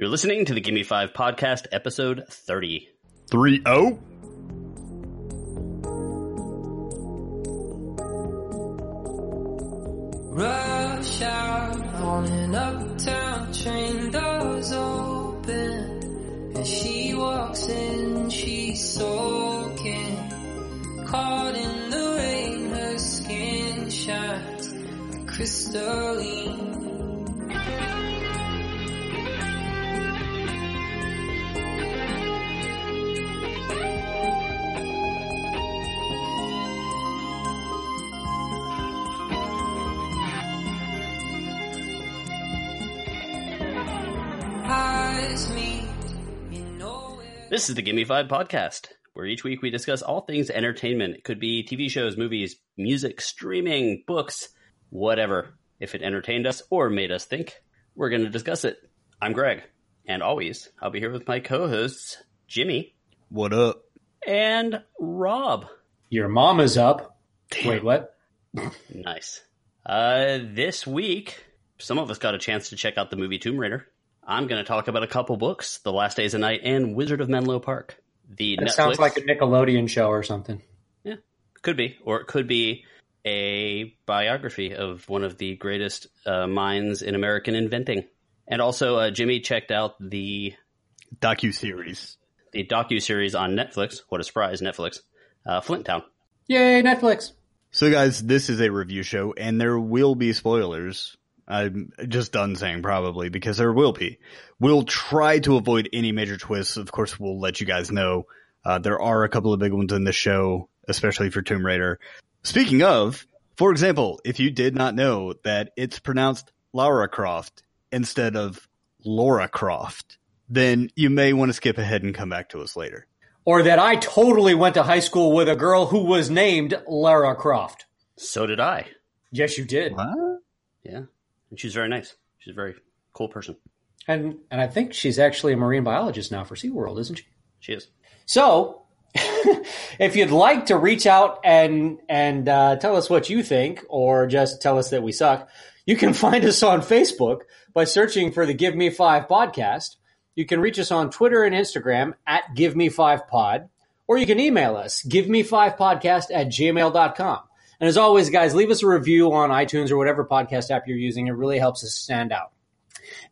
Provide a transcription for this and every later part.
You're listening to the Gimme Five podcast, episode 30. 3 0. Rush out on an uptown train, doors open. As she walks in, she's soaking. Caught in the rain, her skin shines like crystalline. This is the Gimme Five podcast, where each week we discuss all things entertainment. It could be TV shows, movies, music, streaming, books, whatever. If it entertained us or made us think, we're going to discuss it. I'm Greg, and always I'll be here with my co-hosts Jimmy What up? and Rob. Your mom is up. Wait, what? Nice. Uh, this week, some of us got a chance to check out the movie Tomb Raider. I'm going to talk about a couple books: The Last Days of Night and Wizard of Menlo Park. The That Netflix, sounds like a Nickelodeon show or something. yeah, could be, or it could be a biography of one of the greatest uh, minds in American inventing. And also, uh, Jimmy checked out the Docu series. the docu series on Netflix. What a surprise, Netflix! Uh, Flint Town. Yay, Netflix. So, guys, this is a review show, and there will be spoilers. I'm just done saying probably because there will be. We'll try to avoid any major twists. Of course, we'll let you guys know. Uh, there are a couple of big ones in the show, especially for Tomb Raider. Speaking of, for example, if you did not know that it's pronounced Lara Croft instead of Laura Croft, then you may want to skip ahead and come back to us later. Or that I totally went to high school with a girl who was named Lara Croft. So did I. Yes, you did. What? Yeah, and she's very nice. She's a very cool person. And and I think she's actually a marine biologist now for SeaWorld, isn't she? She is. So, if you'd like to reach out and and uh, tell us what you think, or just tell us that we suck, you can find us on Facebook by searching for the Give Me Five podcast. You can reach us on Twitter and Instagram at Give Me Five Pod, or you can email us Give Me Five Podcast at gmail.com. And as always, guys, leave us a review on iTunes or whatever podcast app you're using. It really helps us stand out.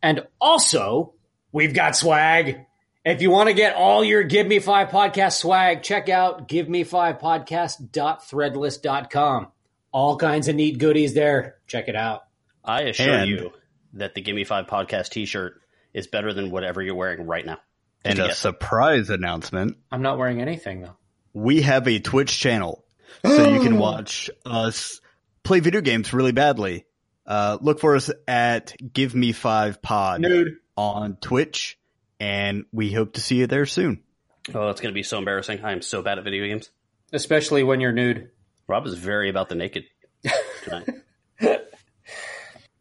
And also, we've got swag. If you want to get all your Give Me Five podcast swag, check out giveme5podcast.threadless.com. All kinds of neat goodies there. Check it out. I assure And- you that the Gimme Five podcast T-shirt is better than whatever you're wearing right now. And a to surprise announcement. I'm not wearing anything though. we have a Twitch channel, so you can watch us play video games really badly. Uh, look for us at Give Me Five Pod Nude. on Twitch, and we hope to see you there soon. Oh, it's going to be so embarrassing. I am so bad at video games. Especially when you're nude. Rob is very about the naked tonight.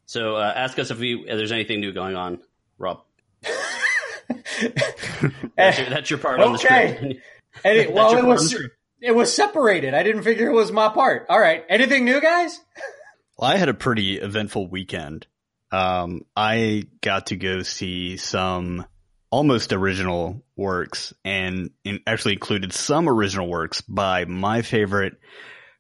so uh, ask us if, we, if there's anything new going on, Rob. That's your, that's your part on the Okay. script. And it, well, it part on the was script. It was separated. I didn't figure it was my part. All right. Anything new, guys? Well, I had a pretty eventful weekend. Um, I got to go see some almost original works and actually included some original works by my favorite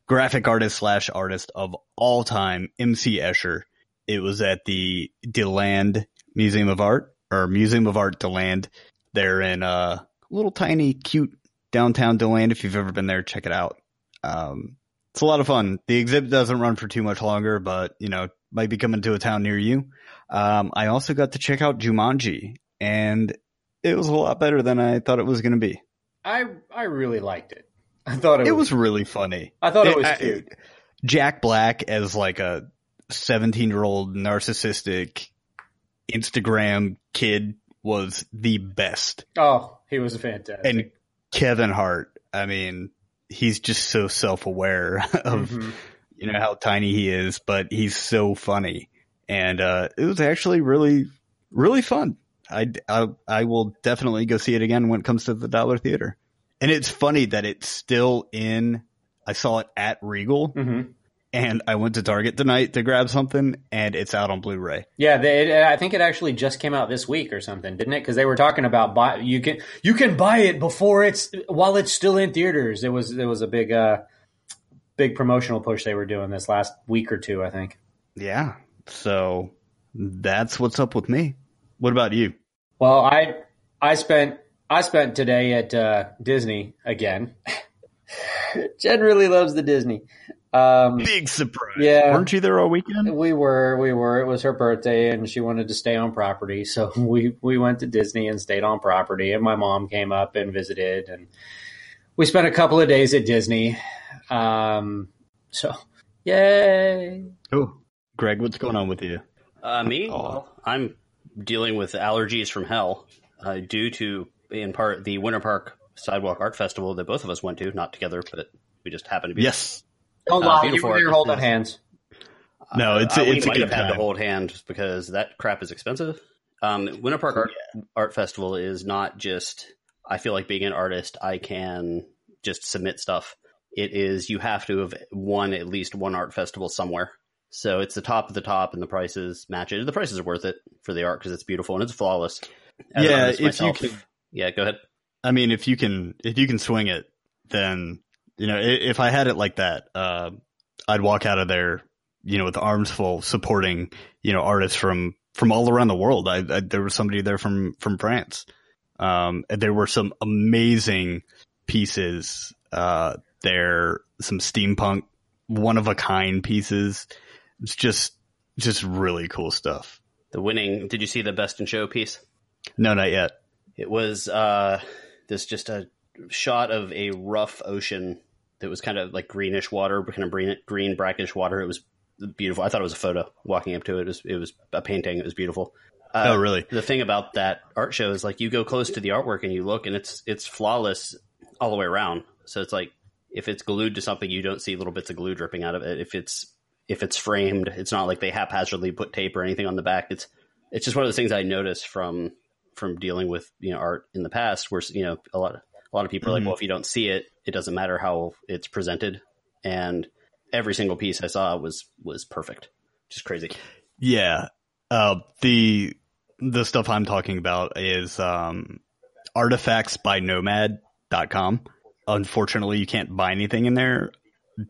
graphic artist slash artist of all time, MC Escher. It was at the DeLand Museum of Art or Museum of Art DeLand. They're in a little tiny cute downtown DeLand. If you've ever been there, check it out. Um, it's a lot of fun. The exhibit doesn't run for too much longer, but you know, might be coming to a town near you. Um, I also got to check out Jumanji and it was a lot better than I thought it was going to be. I I really liked it. I thought it, It was, was really funny. I thought it was I- cute. Jack Black as like a 17 year old narcissistic Instagram kid was the best. Oh, he was fantastic. And Kevin Hart, I mean, he's just so self aware of Mhm. you know how tiny he is, but he's so funny, and uh, it was actually really, really fun. I, I I will definitely go see it again when it comes to the Dollar Theater, and it's funny that it's still in. I saw it at Regal, Mhm. And I went to Target tonight to grab something, and it's out on Blu-ray. Yeah, they, it, I think it actually just came out this week or something, didn't it? Because they were talking about buy, you can you can buy it before it's while it's still in theaters. It was it was a big uh big promotional push they were doing this last week or two, I think. Yeah, so that's what's up with me. What about you? Well, I I spent I spent today at uh, Disney again. Jen really loves the Disney. Um, Big surprise. Yeah. weren't you there all weekend? we were, we were. It was her birthday, and she wanted to stay on property, so we we went to Disney and stayed on property. And my mom came up and visited, and we spent a couple of days at Disney. Um, so, yay! Oh, Greg, what's going on with you? Uh, me? Oh. Well, I'm dealing with allergies from hell uh, due to, in part, the Winter Park Sidewalk Art Festival that both of us went to, not together, but we just happened to be. Yes. Oh, Uh, wow, you beautiful were there holding hands. No, it's Uh, a, we it's a might good have had to hold hands because that crap is expensive. Um, Winter Park Art, Art Festival is not just. I feel like being an artist, I can just submit stuff. It is you have to have won at least one art festival somewhere. So it's the top of the top, and the prices match it. The prices are worth it for the art because it's beautiful and it's flawless. As Yeah, artist if you can- yeah, go ahead. I mean, if you can, if you can swing it, then you know. If I had it like that, uh, I'd walk out of there, you know, with arms full, supporting you know artists from from all around the world. I, I there was somebody there from from France. Um, and there were some amazing pieces uh, there, some steampunk, one of a kind pieces. It's just just really cool stuff. The winning. Did you see the best in show piece? No, not yet. It was uh, this just a shot of a rough ocean that was kind of like greenish water, kind of green, green brackish water. It was beautiful. I thought it was a photo. Walking up to it, it was, it was a painting. It was beautiful. Uh, oh, really? The thing about that art show is like you go close to the artwork and you look, and it's it's flawless all the way around. So it's like if it's glued to something, you don't see little bits of glue dripping out of it. If it's if it's framed, it's not like they haphazardly put tape or anything on the back. It's it's just one of the things I noticed from from dealing with you know art in the past, where you know a lot of, a lot of people are like, Mhm. well, if you don't see it, it doesn't matter how it's presented, and every single piece I saw was was perfect, just crazy. Yeah. Uh, the the stuff I'm talking about is um, artifacts by nomad.com. Unfortunately, you can't buy anything in there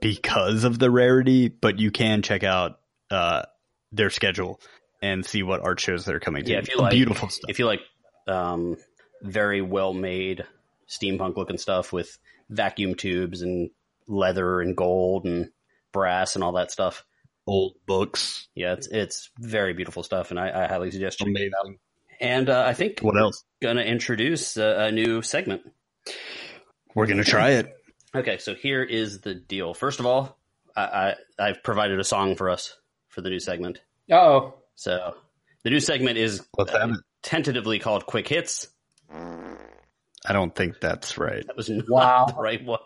because of the rarity, but you can check out uh, their schedule and see what art shows they're coming to. Yeah, if you like- Beautiful stuff. If you like um, very well made steampunk looking stuff with vacuum tubes and leather and gold and brass and all that stuff, Old books. yeah, it's it's very beautiful stuff, and I, I highly suggest you. Amazing. And uh, I think What else? gonna introduce a, a new segment. We're going to try it. Okay, so here is the deal. First of all, I, I, I've provided a song for us for the new segment. Oh, So the new segment is Let's have it. tentatively called Quick Hits. I don't think that's right. That was not Wow. the right one.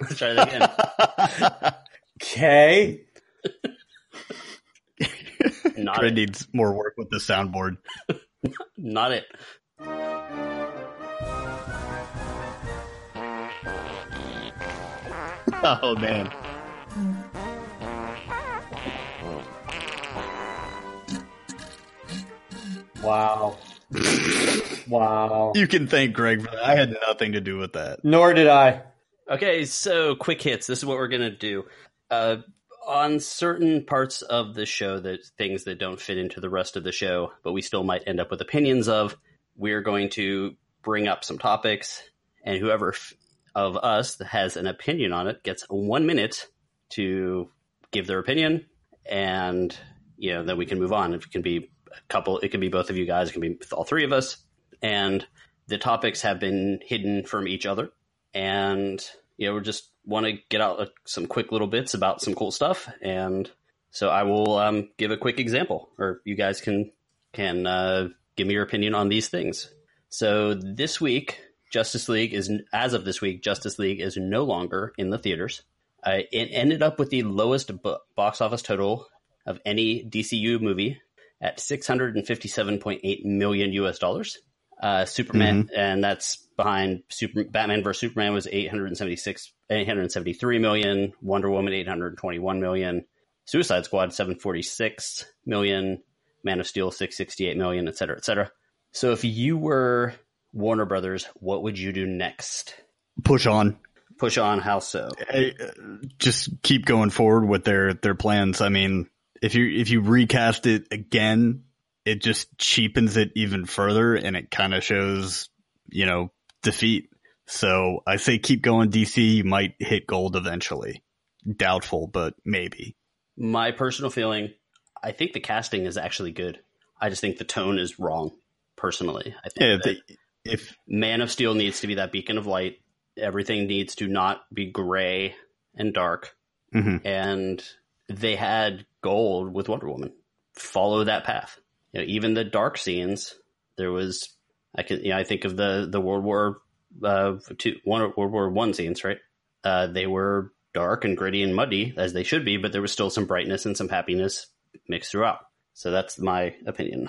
Let's try that again. okay. Not Greg it. needs more work with the soundboard. Not it. Oh, man. Wow. Wow. You can thank Greg for that. I had nothing to do with that. Nor did I. Okay, so quick hits. This is what we're gonna do. Uh, on certain parts of the show, that things that don't fit into the rest of the show, but we still might end up with opinions of. We're going to bring up some topics, and whoever f- of us that has an opinion on it gets one minute to give their opinion, and you know then we can move on. It can be a couple. It can be both of you guys. It can be all three of us, and the topics have been hidden from each other. And you know we just want to get out uh, some quick little bits about some cool stuff. And so i will um, give a quick example or you guys can can uh, give me your opinion on these things. So this week justice league is as of this week justice league is no longer in the theaters. Uh, it ended up with the lowest bo- box office total of any dcu movie at 657.8 million us dollars Uh, Superman, and that's behind Super Batman vs Superman was 876, 873 million. Wonder Woman 821 million. Suicide Squad 746 million. Man of Steel 668 million, et cetera, et cetera. So if you were Warner Brothers, what would you do next? Push on. Push on. How so? Hey, just keep going forward with their their plans. I mean, if you if you recast it again, it just cheapens it even further, and it kind of shows you know defeat. So I say keep going. DC you might hit gold eventually. Doubtful, but maybe. My personal feeling, I think the casting is actually good. I just think the tone is wrong. Personally, I think Yeah, if, they, if Man of Steel needs to be that beacon of light. Everything needs to not be gray and dark. Mhm. And they had gold with Wonder Woman. Follow that path. You know, even the dark scenes, there was. I can. You know, I think of the the World War uh, two, one World War one scenes. Right. Uh, they were dark and gritty and muddy as they should be, but there was still some brightness and some happiness mixed throughout. So that's my opinion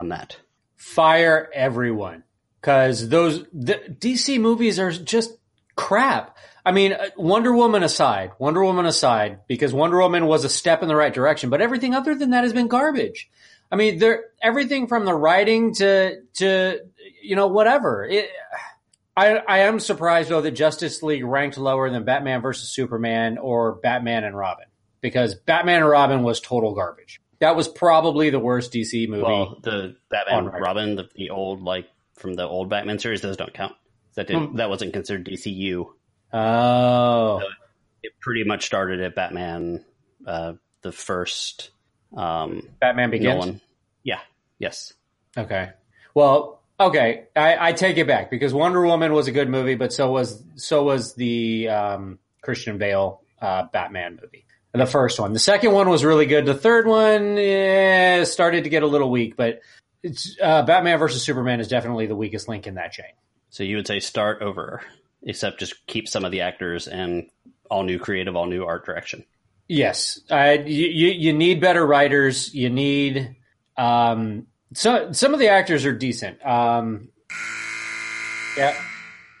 on that. Fire everyone because those the DC movies are just crap. I mean, uh, Wonder Woman aside, Wonder Woman aside, because Wonder Woman was a step in the right direction, but everything other than that has been garbage. I mean, there everything from the writing to to you know whatever. It, I I am surprised though that Justice League ranked lower than Batman versus Superman or Batman and Robin because Batman and Robin was total garbage. That was probably the worst DC movie. Well, the Batman. Robin, the, the old like from the old Batman series, those don't count. That didn't, Hmm. that wasn't considered DCU. oh, It pretty much started at Batman, uh, the first um, Batman Begins. Nolan. Yeah. Yes. Okay. Well, okay. I, I take it back because Wonder Woman was a good movie, but so was so was the um, Christian Bale uh, Batman movie. The first one. The second one was really good. The third one eh, started to get a little weak, but it's, uh, Batman versus Superman is definitely the weakest link in that chain. So you would say start over, except just keep some of the actors and all new creative, all new art direction. Yes, uh, you, you you need better writers. You need um, so some of the actors are decent. Um, yeah.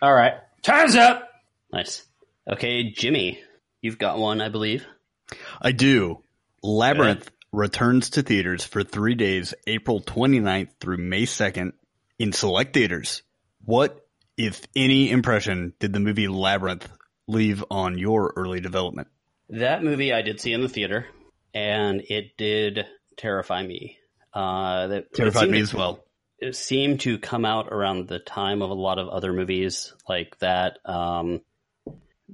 All right. Time's up. Nice. Okay, Jimmy, you've got one, I believe. I do. Labyrinth returns to theaters for three days, April 29th through May 2nd in select theaters. What, if any, impression did the movie Labyrinth leave on your early development? That movie I did see in the theater, and it did terrify me. Uh, that it Terrified seemed me to- as well. It seemed to come out around the time of a lot of other movies like that. Um,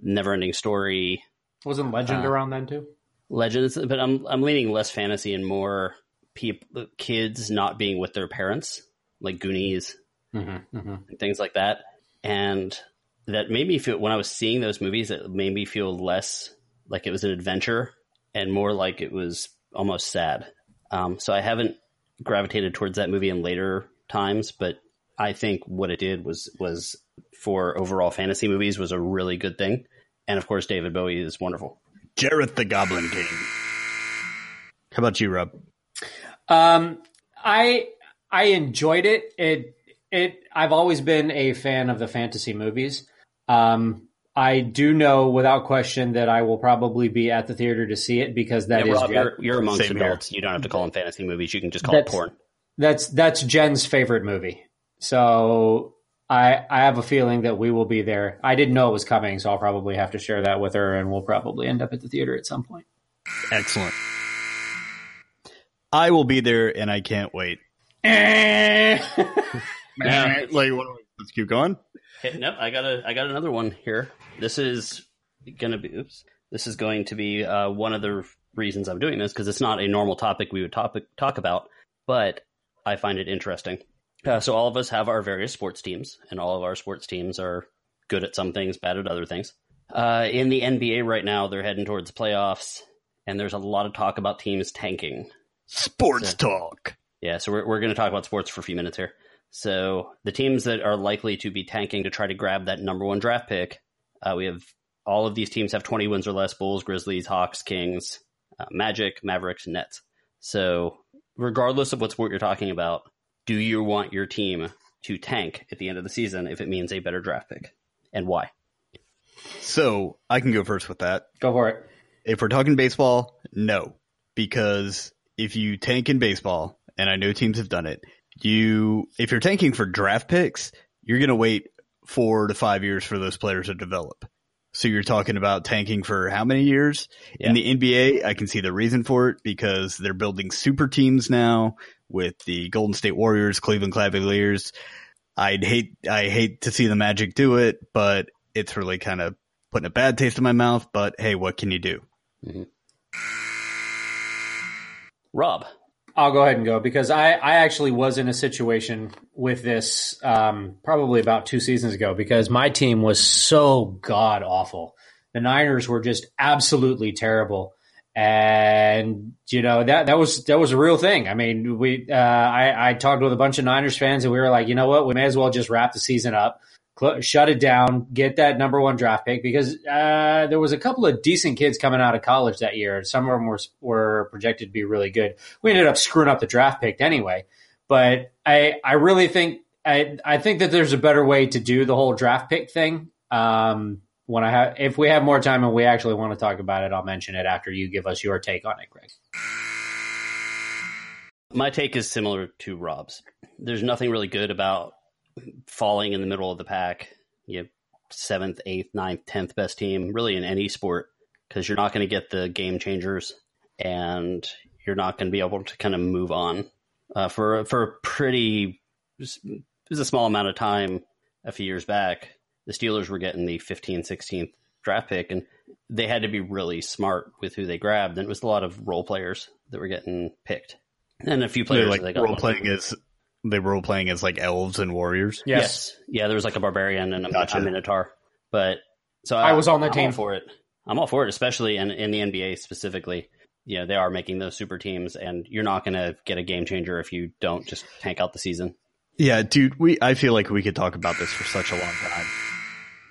Neverending Story, Wasn't Legend Uh, around then too? Legends, but I'm I'm leaning less fantasy and more people, kids not being with their parents, like Goonies, Mm-hmm, mm-hmm. and things like that. And that made me feel when I was seeing those movies, it made me feel less like it was an adventure and more like it was almost sad. Um, so I haven't gravitated towards that movie in later times, but I think what it did was was for overall fantasy movies was a really good thing. And of course, David Bowie is wonderful. Jareth the Goblin King. How about you, Rob? Um, I I enjoyed it. It it. I've always been a fan of the fantasy movies. Um, I do know without question that I will probably be at the theater to see it because that Yeah, is Rob, you're, you're amongst Same here. adults. You don't have to call them fantasy movies. You can just call it porn. that's that's Jen's favorite movie. So I I have a feeling that we will be there. I didn't know it was coming, so I'll probably have to share that with her, and we'll probably end up at the theater at some point. Excellent. I will be there and I can't wait. Yeah. like, what, let's keep going. Okay, nope, I got a I got another one here. This is gonna be oops. This is going to be uh, one of the reasons I'm doing this because it's not a normal topic we would topic talk about, but I find it interesting. Uh, so all of us have our various sports teams, and all of our sports teams are good at some things, bad at other things. Uh, in the NBA right now, they're heading towards the playoffs, and there's a lot of talk about teams tanking. Sports talk. Yeah, so we're, we're going to talk about sports for a few minutes here. So the teams that are likely to be tanking to try to grab that number one draft pick, uh, we have all of these teams have 20 wins or less: Bulls, Grizzlies, Hawks, Kings, uh, Magic, Mavericks, Nets. So regardless of what sport you're talking about, do you want your team to tank at the end of the season if it means a better draft pick, and why? So I can go first with that. Go for it. If we're talking baseball, no, because if you tank in baseball, and I know teams have done it, you if you're tanking for draft picks, you're going to wait four to five years for those players to develop. So you're talking about tanking for how many years? In the NBA, I can see the reason for it because they're building super teams now with the Golden State Warriors, Cleveland Cavaliers. I'd hate, I hate to see the Magic do it, but it's really kind of putting a bad taste in my mouth. But hey, what can you do? Mm-hmm. Rob, I'll go ahead and go because I, I actually was in a situation with this um, probably about two seasons ago because my team was so god awful. The Niners were just absolutely terrible, and you know that that was that was a real thing. I mean, we uh, I, I talked with a bunch of Niners fans and we were like, you know what, we may as well just wrap the season up cl- shut it down, get that number one draft pick because uh, there was a couple of decent kids coming out of college that year. Some of them were were projected to be really good. We ended up screwing up the draft pick anyway, but I I really think I I think that there's a better way to do the whole draft pick thing. Um, when I have, if we have more time and we actually want to talk about it, I'll mention it after you give us your take on it, Greg. my take is similar to Rob's. There's nothing really good about falling in the middle of the pack. You know, seventh, eighth, ninth, tenth best team, really in any sport, because you're not going to get the game changers, and you're not going to be able to kind of move on uh, for for a pretty. Was a small amount of time a few years back. The Steelers were getting the 15th, 16th draft pick, and they had to be really smart with who they grabbed. And it was a lot of role players that were getting picked, and a few players like that role playing as they were role playing as like elves and warriors. Yes. Yeah, there was like a barbarian and a, Gotcha. a minotaur. But so I was on that I'm team. for it. I'm all for it, especially in, in the NBA specifically. You know, they are making those super teams, and you're not going to get a game changer if you don't just tank out the season. Yeah, dude, we I feel like we could talk about this for such a long time.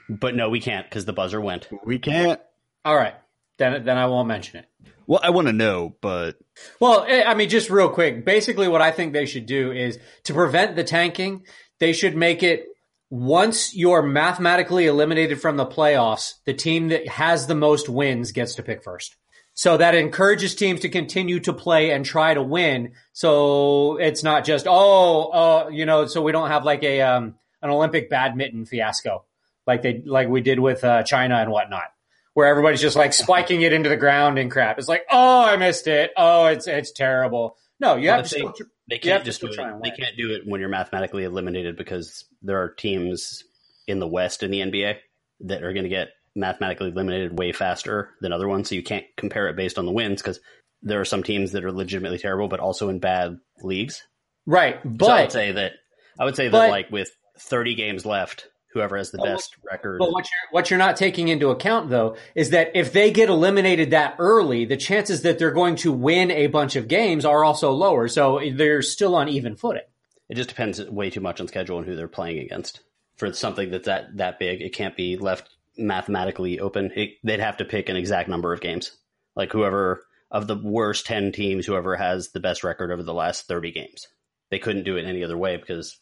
But no, we can't because the buzzer went. We can't. All right, then then I won't mention it. Well, I want to know, but Well, eh, I mean, just real quick. Basically, what I think they should do is to prevent the tanking, they should make it once you're mathematically eliminated from the playoffs, the team that has the most wins gets to pick first. So that encourages teams to continue to play and try to win. So it's not just, oh, uh, you know, so we don't have like a, um, an Olympic badminton fiasco like they, like we did with, uh, China and whatnot where everybody's just like spiking it into the ground and crap. It's like, oh, I missed it. Oh, it's it's terrible. No, you have to. they, still- they can't just do it. They can't do it when you're mathematically eliminated because there are teams in the West in the NBA that are going to get mathematically eliminated way faster than other ones. So you can't compare it based on the wins because there are some teams that are legitimately terrible, but also in bad leagues. right, so I would say that I would say but- that like with 30 games left, whoever has the But- best record. but what you're what you're not taking into account though is that if they get eliminated that early, the chances that they're going to win a bunch of games are also lower. So eh, they're still on even footing. It just depends way too much on schedule and who they're playing against. For something that's that that big, it can't be left mathematically open. It, they'd have to pick an exact number of games. Like whoever of the worst ten teams, whoever has the best record over the last thirty games. They couldn't do it any other way because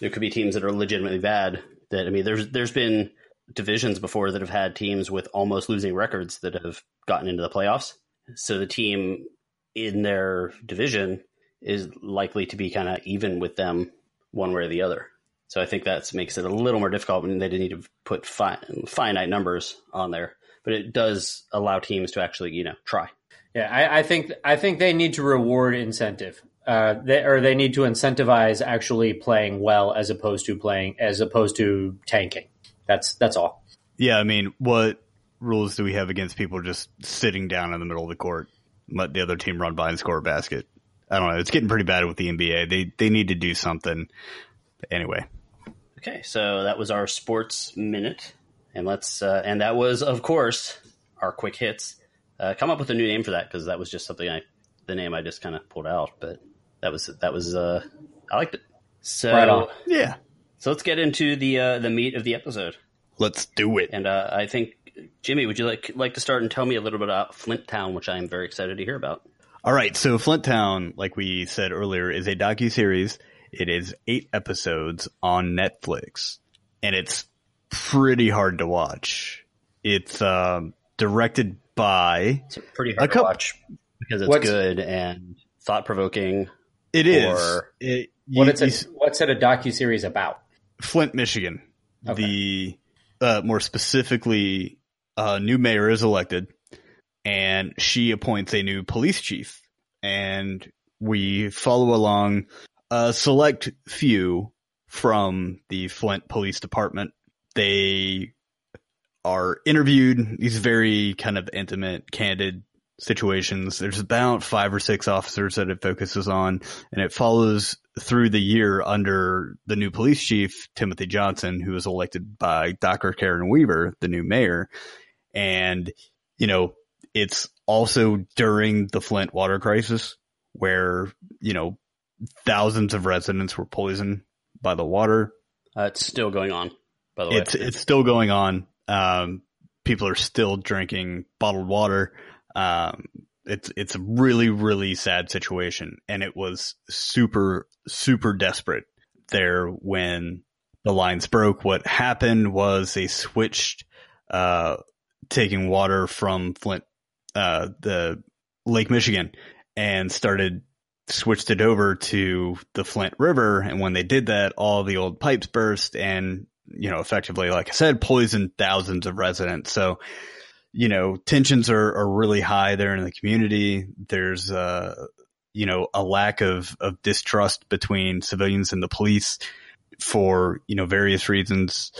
there could be teams that are legitimately bad. That I mean, there's there's been divisions before that have had teams with almost losing records that have gotten into the playoffs. So the team in their division is likely to be kind of even with them one way or the other. So I think that makes it a little more difficult when they didn't need to put fi- finite numbers on there, but it does allow teams to actually, you know, try. Yeah, I, I think I think they need to reward incentive. Uh, they, or they need to incentivize actually playing well as opposed to playing as opposed to tanking. That's that's all. yeah, I mean, what rules do we have against people just sitting down in the middle of the court, let the other team run by and score a basket? I don't know. It's getting pretty bad with the NBA. They they need to do something. Anyway, Okay, so that was our sports minute, and let's uh, and that was of course our quick hits. Uh, come up with a new name for that because that was just something I the name I just kind of pulled out, but that was that was uh, I liked it. So Right on. yeah, so let's get into the uh, the meat of the episode. let's do it. And uh, I think Jimmy, would you like like to start and tell me a little bit about Flint Town, which I am very excited to hear about. All right, so Flint Town, like we said earlier, is a docu series. It is eight episodes on Netflix, and it's pretty hard to watch. It's um, directed by. It's pretty hard A to coup- watch because it's What's- good and thought provoking. It is. It, What you- it's you a, what's it a docu series about? Flint, Michigan. Okay. The uh, more specifically, a new mayor is elected, and she appoints a new police chief, and we follow along a select few from the Flint Police Department. They are interviewed. These very kind of intimate, candid situations. There's about five or six officers that it focuses on, and it follows through the year under the new police chief, Timothy Johnson, who was elected by Dr. Karen Weaver, the new mayor. And, you know, it's also during the Flint water crisis where, you know, thousands of residents were poisoned by the water. Uh, it's still going on, by the way. It's, it's still going on. Um, people are still drinking bottled water. Um, it's, it's a really, really sad situation. And it was super, super desperate there when the lines broke. What happened was they switched, uh, taking water from Flint, uh, the Lake Michigan and started switched it over to the Flint River. And when they did that, all the old pipes burst and, you know, effectively, like I said, poisoned thousands of residents. So, you know, tensions are, are really high there in the community. There's, uh, you know, a lack of, of distrust between civilians and the police for, you know, various reasons.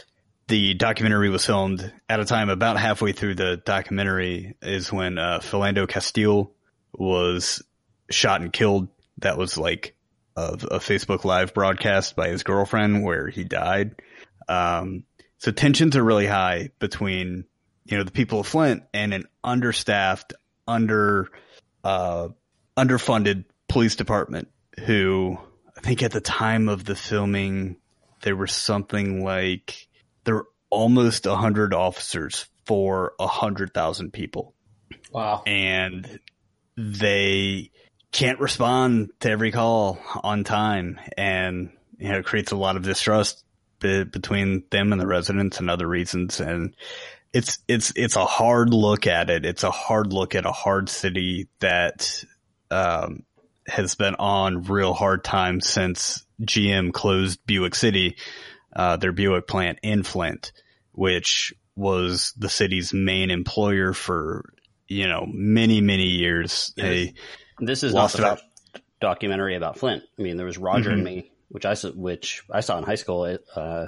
The documentary was filmed at a time about halfway through the documentary is when, uh, Philando Castile was shot and killed. That was like a, a Facebook live broadcast by his girlfriend where he died. Um, so tensions are really high between, you know, the people of Flint and an understaffed, under, uh, underfunded police department who I think at the time of the filming, there were something like there were almost a hundred officers for a hundred thousand people Wow. and they can't respond to every call on time and you know it creates a lot of distrust be- between them and the residents and other reasons and it's it's it's a hard look at it it's a hard look at a hard city that um has been on real hard times since GM closed Buick City uh their Buick plant in Flint which was the city's main employer for you know many many years they This is Lost about- documentary about Flint. I mean, there was Roger Mhm. and Me, which I which I saw in high school uh,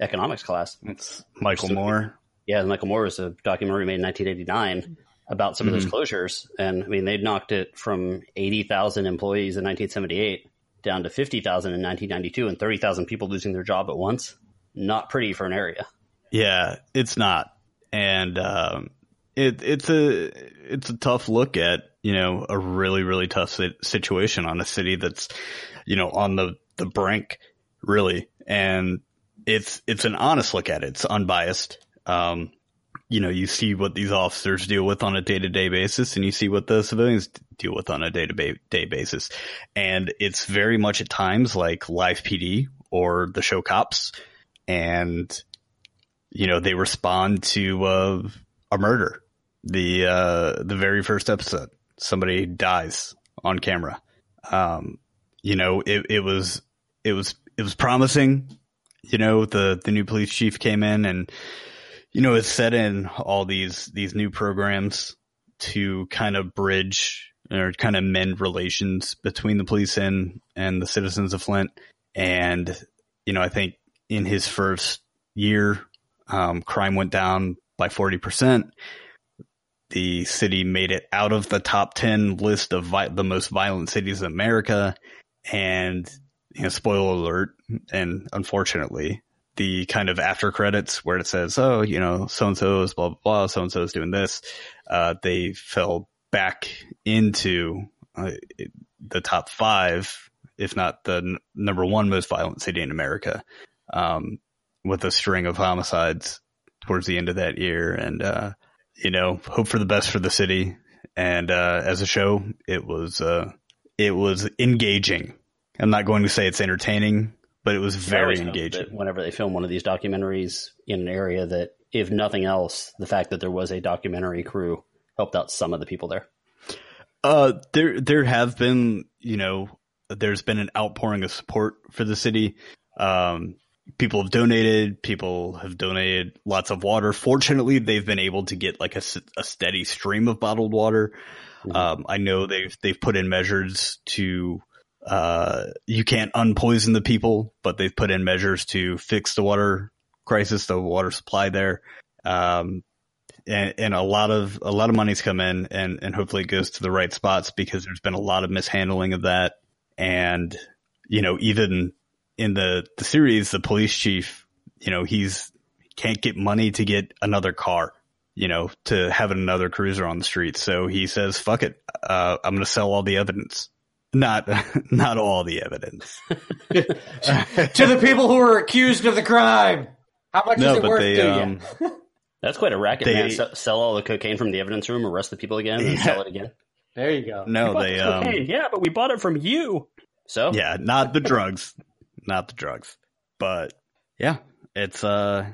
economics class. it's Michael So- Moore Yeah, Michael Moore was a documentary made in 1989 about some of those closures, and I mean, they knocked it from 80,000 employees in 1978 down to 50,000 in 1992, and 30,000 people losing their job at once. Not pretty for an area. Yeah, it's not, and um, it it's a it's a tough look at you know a really really tough situation on a city that's you know on the the brink really, and it's it's an honest look at it. It's unbiased. Um, you know, you see what these officers deal with on a day to day basis, and you see what the civilians deal with on a day to day basis, and it's very much at times like Live PD or the show Cops, and you know, they respond to uh, a murder. The uh, the very first episode, somebody dies on camera. Um, you know, it, it was it was it was promising. You know, the the new police chief came in and you know, it set in all these these new programs to kind of bridge or kind of mend relations between the police and and the citizens of Flint. And you know, I think in his first year, um, crime went down by forty percent. The city made it out of the top ten list of vi- the most violent cities in America, and you know, spoiler alert, and unfortunately, the kind of after credits where it says, "Oh, you know, so and so is blah blah blah, so and so is doing this," uh, they fell back into uh, the top five, if not the n- number one most violent city in America, um, with a string of homicides towards the end of that year. And uh, you know, hope for the best for the city. And uh, as a show, it was uh, it was engaging I'm not going to say it's entertaining, but it was very engaging. Whenever they film one of these documentaries in an area that, if nothing else, the fact that there was a documentary crew helped out some of the people there. Uh, there there have been, you know, there's been an outpouring of support for the city. Um, people have donated. People have donated lots of water. Fortunately, they've been able to get like a, a steady stream of bottled water. Mhm. Um, I know they've they've put in measures to uh, you can't unpoison the people, but they've put in measures to fix the water crisis, the water supply there. Um, and, and a lot of a lot of money's come in, and and hopefully it goes to the right spots because there's been a lot of mishandling of that, and you know even in the the series, the police chief, you know he's can't get money to get another car, you know, to have another cruiser on the street, so he says, "Fuck it, uh, I'm going to sell all the evidence." Not not all the evidence. to the people who were accused of the crime. How much is it but worth they to um, you? That's quite a racket, They- man. Se- sell all the cocaine from the evidence room, arrest the people again, and Yeah. sell it again. There you go. no, they um, yeah, but we bought it from you. So Yeah, not the drugs, not the drugs, but yeah, it's uh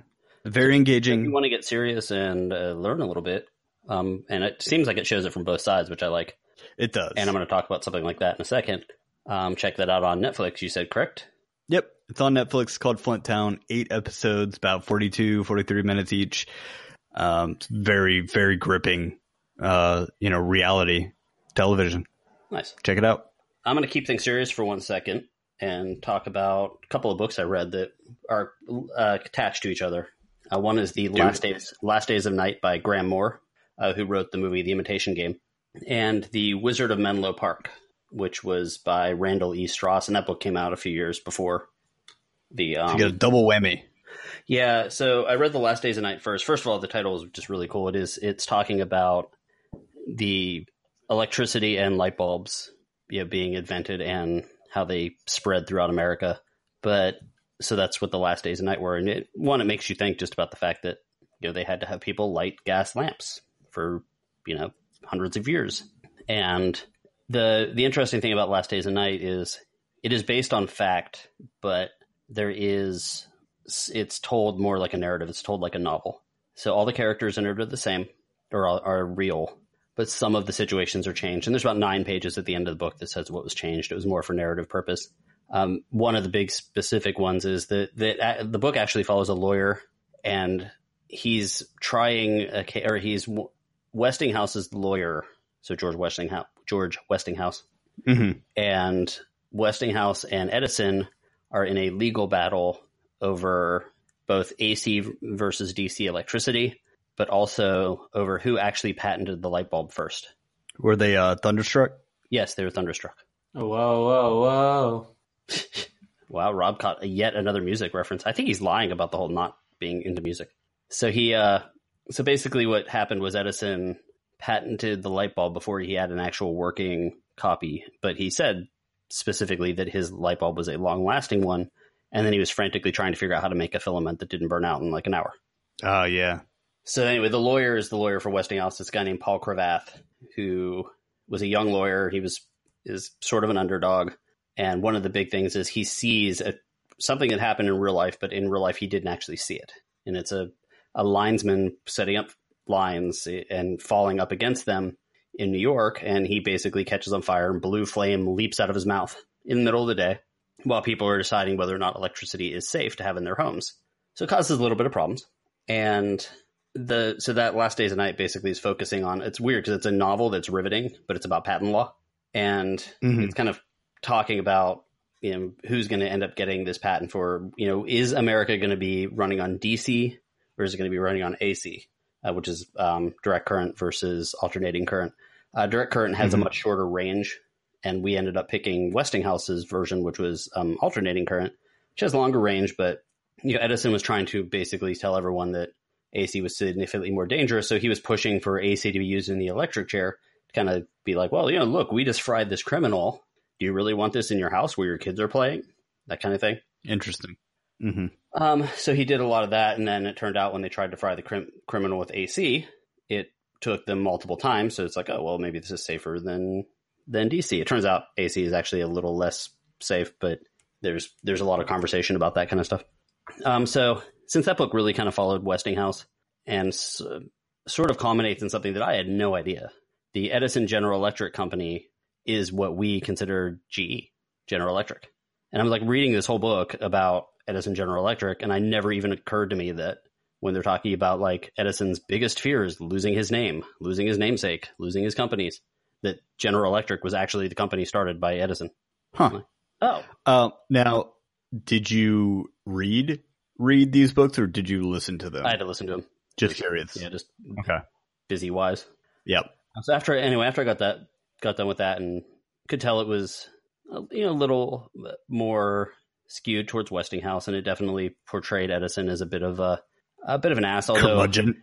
very if you engaging. want to get serious and uh, learn a little bit, um, and it seems like it shows it from both sides, which I like. It does. And I'm going to talk about something like that in a second. Um, check that out on Netflix. You said correct. Yep, it's on Netflix. Called Flint Town. Eight episodes, about 42, 43 minutes each. Um, it's very, very gripping. Uh, you know, reality television. Nice. Check it out. I'm going to keep things serious for one second and talk about a couple of books I read that are uh, attached to each other. Uh, one is the Last Days Last Days of Night by Graham Moore, uh, who wrote the movie The Imitation Game, and The Wizard of Menlo Park, which was by Randall E. Stross, and that book came out a few years before the. Um, you get a double whammy. yeah, so I read The Last Days of Night first. First of all, the title is just really cool. It is it's talking about the electricity and light bulbs you know, being invented and how they spread throughout America. But so that's what The Last Days of Night were. And it, one, it makes you think just about the fact that you know they had to have people light gas lamps for you know hundreds of years. And the the interesting thing about Last Days of Night is it is based on fact, but there is it's told more like a narrative. It's told like a novel. So all the characters in it are the same or are, are real, but some of the situations are changed. And there's about nine pages at the end of the book that says what was changed. It was more for narrative purpose. Um, one of the big specific ones is that that uh, the book actually follows a lawyer, and he's trying a ca- or he's Westinghouse's lawyer. So George Westinghouse, George Westinghouse, hmm and Westinghouse and Edison are in a legal battle over both AC versus DC electricity, but also over who actually patented the light bulb first. Were they uh, thunderstruck? Yes, they were thunderstruck. Whoa, whoa, whoa. Wow, Rob caught yet another music reference. I think he's lying about the whole not being into music. So he, uh, so basically, what happened was Edison patented the light bulb before he had an actual working copy, but he said specifically that his light bulb was a long-lasting one, and then he was frantically trying to figure out how to make a filament that didn't burn out in like an hour. Oh yeah. So anyway, the lawyer is the lawyer for Westinghouse. This guy named Paul Cravath, who was a young lawyer. He was is sort of an underdog, and one of the big things is he sees a, something that happened in real life, but in real life he didn't actually see it. And it's a a linesman setting up lines and falling up against them in New York, and he basically catches on fire, and blue flame leaps out of his mouth in the middle of the day, while people are deciding whether or not electricity is safe to have in their homes. So it causes a little bit of problems, and the so that last days of night basically is focusing on it's weird because it's a novel that's riveting but it's about patent law and Mhm. it's kind of talking about you know who's going to end up getting this patent for you know is america going to be running on dc or is it going to be running on ac uh, which is um, direct current versus alternating current uh, direct current has a Mhm. much shorter range and we ended up picking westinghouse's version which was um, alternating current which has longer range but you know edison was trying to basically tell everyone that AC was significantly more dangerous. So he was pushing for AC to be used in the electric chair to kind of be like, well, you know, look, we just fried this criminal. Do you really want this in your house where your kids are playing? That kind of thing. Interesting. Hmm Um, so he did a lot of that. And then it turned out when they tried to fry the crim- criminal with AC, it took them multiple times. So it's like, oh, well, maybe this is safer than, than DC. It turns out AC is actually a little less safe, but there's there's a lot of conversation about that kind of stuff. Um, so since that book really kind of followed Westinghouse and s- sort of culminates in something that I had no idea, the Edison General Electric Company is what we consider GE, General Electric. And I'm like reading this whole book about Edison General Electric, and I never even occurred to me that when they're talking about like Edison's biggest fears, losing his name, losing his namesake, losing his companies, that General Electric was actually the company started by Edison. Huh. Oh, Uh, now, did you read read these books or did you listen to them? I had to listen to them. Just curious. Yeah, just Okay. busy wise. Yep. So after anyway, after I got that, got done with that, and could tell it was uh, you know a little more skewed towards Westinghouse, and it definitely portrayed Edison as a bit of a a bit of an ass, although Curmudgeon.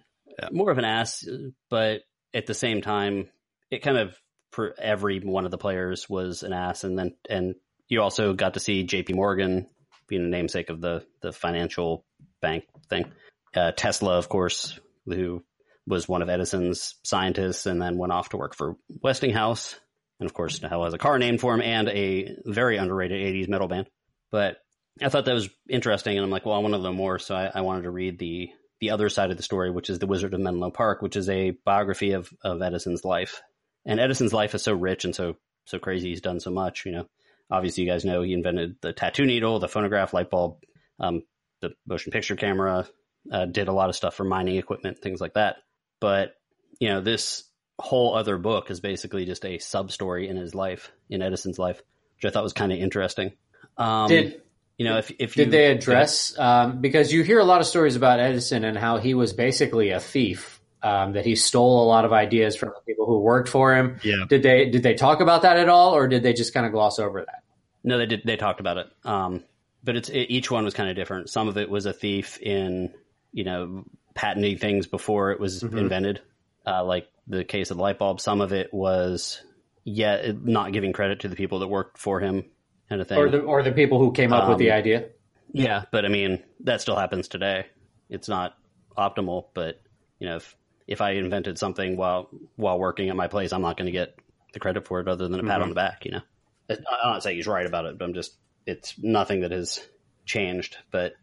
more of an ass, but at the same time, it kind of for every one of the players was an ass, and then and you also got to see J.P. Morgan being the namesake of the the financial bank thing. Uh, Tesla, of course, who was one of Edison's scientists, and then went off to work for Westinghouse, and of course now has a car named for him and a very underrated '80s metal band. But I thought that was interesting, and I'm like, well, I want to know more, so I, I wanted to read the the other side of the story, which is the Wizard of Menlo Park, which is a biography of of Edison's life. And Edison's life is so rich and so so crazy. He's done so much. You know, obviously, you guys know he invented the tattoo needle, the phonograph, light bulb, um, the motion picture camera. Uh, did a lot of stuff for mining equipment, things like that. But you know, this whole other book is basically just a sub story in his life, in Edison's life, which I thought was kind of interesting. Um, Did you know if if you did they address um, because you hear a lot of stories about Edison and how he was basically a thief um, that he stole a lot of ideas from the people who worked for him. Yeah. Did they did they talk about that at all, or did they just kind of gloss over that? No, they did. They talked about it. Um, but it's it, each one was kind of different. Some of it was a thief in you know patenting things before it was invented, uh, like the case of the light bulb. Some of it was yeah, not giving credit to the people that worked for him, kind of thing. Or the or the people who came up with the Um, idea? yeah, but I mean that still happens today. It's not optimal, but you know if if I invented something while while working at my place, I'm not going to get the credit for it other than a pat on the back. You know, I'm not saying he's right about it, but I'm just it's nothing that has changed. But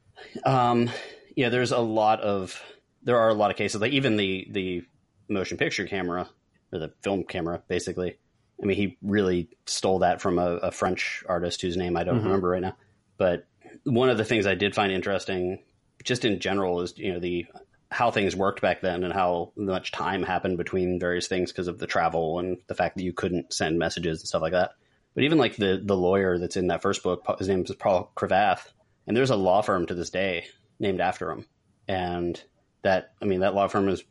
um, yeah, there's a lot of there are a lot of cases like even the the motion picture camera or the film camera, basically. I mean, he really stole that from a, a French artist whose name I don't remember right now. But one of the things I did find interesting, just in general, is you know the how things worked back then and how much time happened between various things because of the travel and the fact that you couldn't send messages and stuff like that. But even like the the lawyer that's in that first book, his name is Paul Cravath, and there's a law firm to this day named after him. And that, I mean, that law firm is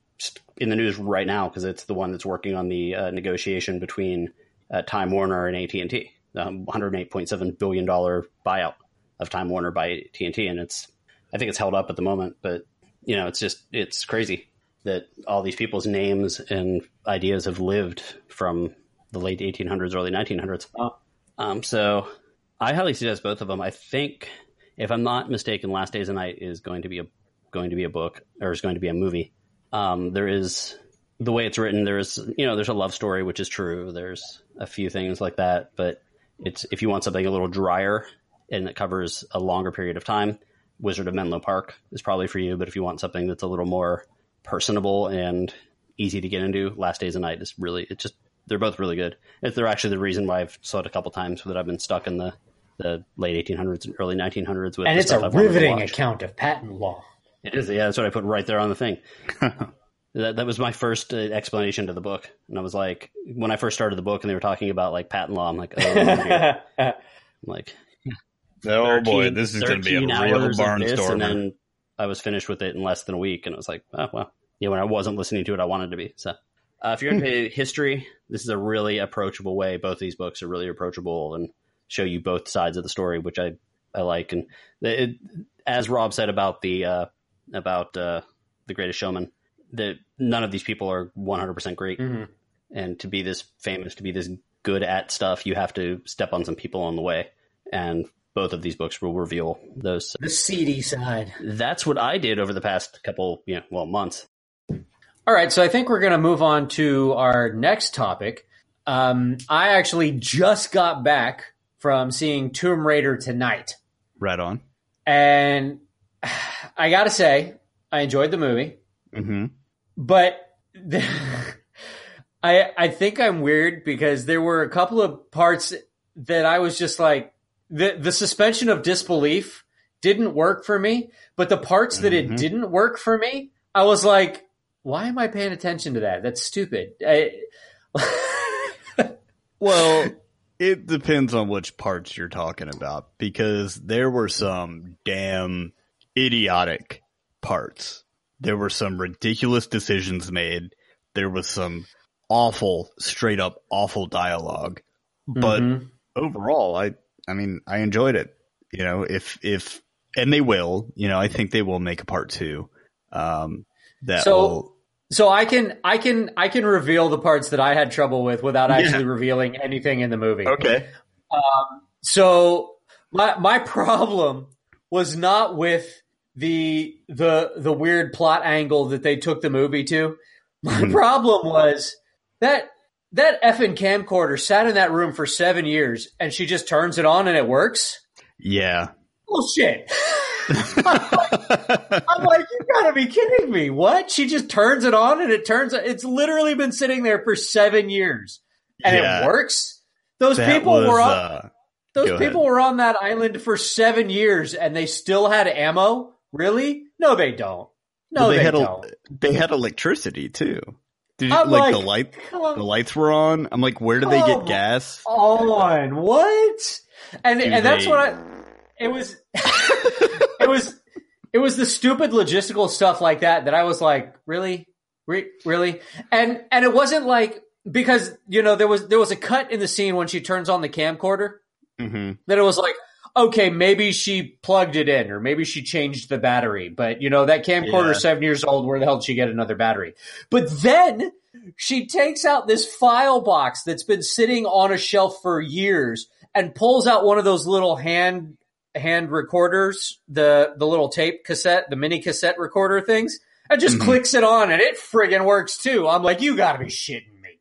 in the news right now because it's the one that's working on the uh, negotiation between uh, Time Warner and AT and T, the 108.7 billion dollar buyout of Time Warner by AT and T, and it's, I think it's held up at the moment, but you know, it's just it's crazy that all these people's names and ideas have lived from the late 1800s, early 1900s. Wow. Um, so I highly suggest both of them. I think, if I'm not mistaken, Last Days of Night is going to be a going to be a book or is going to be a movie. Um, there is the way it's written. There's you know there's a love story which is true. There's a few things like that, but it's if you want something a little drier and it covers a longer period of time, Wizard of Menlo Park is probably for you. But if you want something that's a little more personable and easy to get into, Last Days of Night is really it's just they're both really good. It's, they're actually the reason why I've saw it a couple times that I've been stuck in the the late 1800s and early 1900s with And the it's a stuff I've riveting account of patent law. It is, yeah. That's what I put right there on the thing. that, that was my first uh, explanation to the book, and I was like, when I first started the book, and they were talking about like patent law, I'm like, oh, dear. I'm like, Oh boy, this is going to be a real hours of this, barnstormer. And then I was finished with it in less than a week, and I was like, oh well, yeah. When I wasn't listening to it, I wanted to be. So, uh, if you're into history, this is a really approachable way. Both these books are really approachable and show you both sides of the story, which I I like. And it, as Rob said about the uh, about uh, the Greatest Showman, that none of these people are 100 percent great, Mhm. and to be this famous, to be this good at stuff, you have to step on some people on the way, and both of these books will reveal those. The seedy side. That's what I did over the past couple, you know, well, months. All right, so I think we're going to move on to our next topic. Um, I actually just got back from seeing Tomb Raider tonight. Right on. And I got to say, I enjoyed the movie, hmm but I I think I'm weird because there were a couple of parts that I was just like the the suspension of disbelief didn't work for me, but the parts that it Mhm. didn't work for me, I was like, why am I paying attention to that? That's stupid. I, Well, it depends on which parts you're talking about because there were some damn idiotic parts. There were some ridiculous decisions made. There was some awful, straight up awful dialogue. But Mhm. overall, I I mean, I enjoyed it. You know, if if and they will, you know, I think they will make a part 2. Um that So- will So I can I can I can reveal the parts that I had trouble with without Yeah. actually revealing anything in the movie. Okay. Um, so my my problem was not with the the the weird plot angle that they took the movie to. My Mhm. problem was that that effing camcorder sat in that room for seven years and she just turns it on and it works. Yeah. Bullshit. I'm like, you gotta be kidding me. What? She just turns it on and it turns it's literally been sitting there for seven years. And Yeah. it works? Those That people was, were on uh, those people were on that island for seven years and they still had ammo? Really? No, they don't. No, well, they, they, had don't. a, they had electricity too. Did you, like, like, the light the lights were on? I'm like, where do they get gas? on, what? And Do and that's what I. It was. it was. It was the stupid logistical stuff like that that I was like, really, Re- really, and and it wasn't like because you know there was there was a cut in the scene when she turns on the camcorder hmm that it was like, okay, maybe she plugged it in or maybe she changed the battery. But you know, that camcorder Yeah. seven years old, where the hell did she get another battery? But then she takes out this file box that's been sitting on a shelf for years and pulls out one of those little hand hand recorders, the the little tape cassette, the mini cassette recorder things, and just Mhm. clicks it on and it friggin' works too. I'm like, you gotta be shitting me.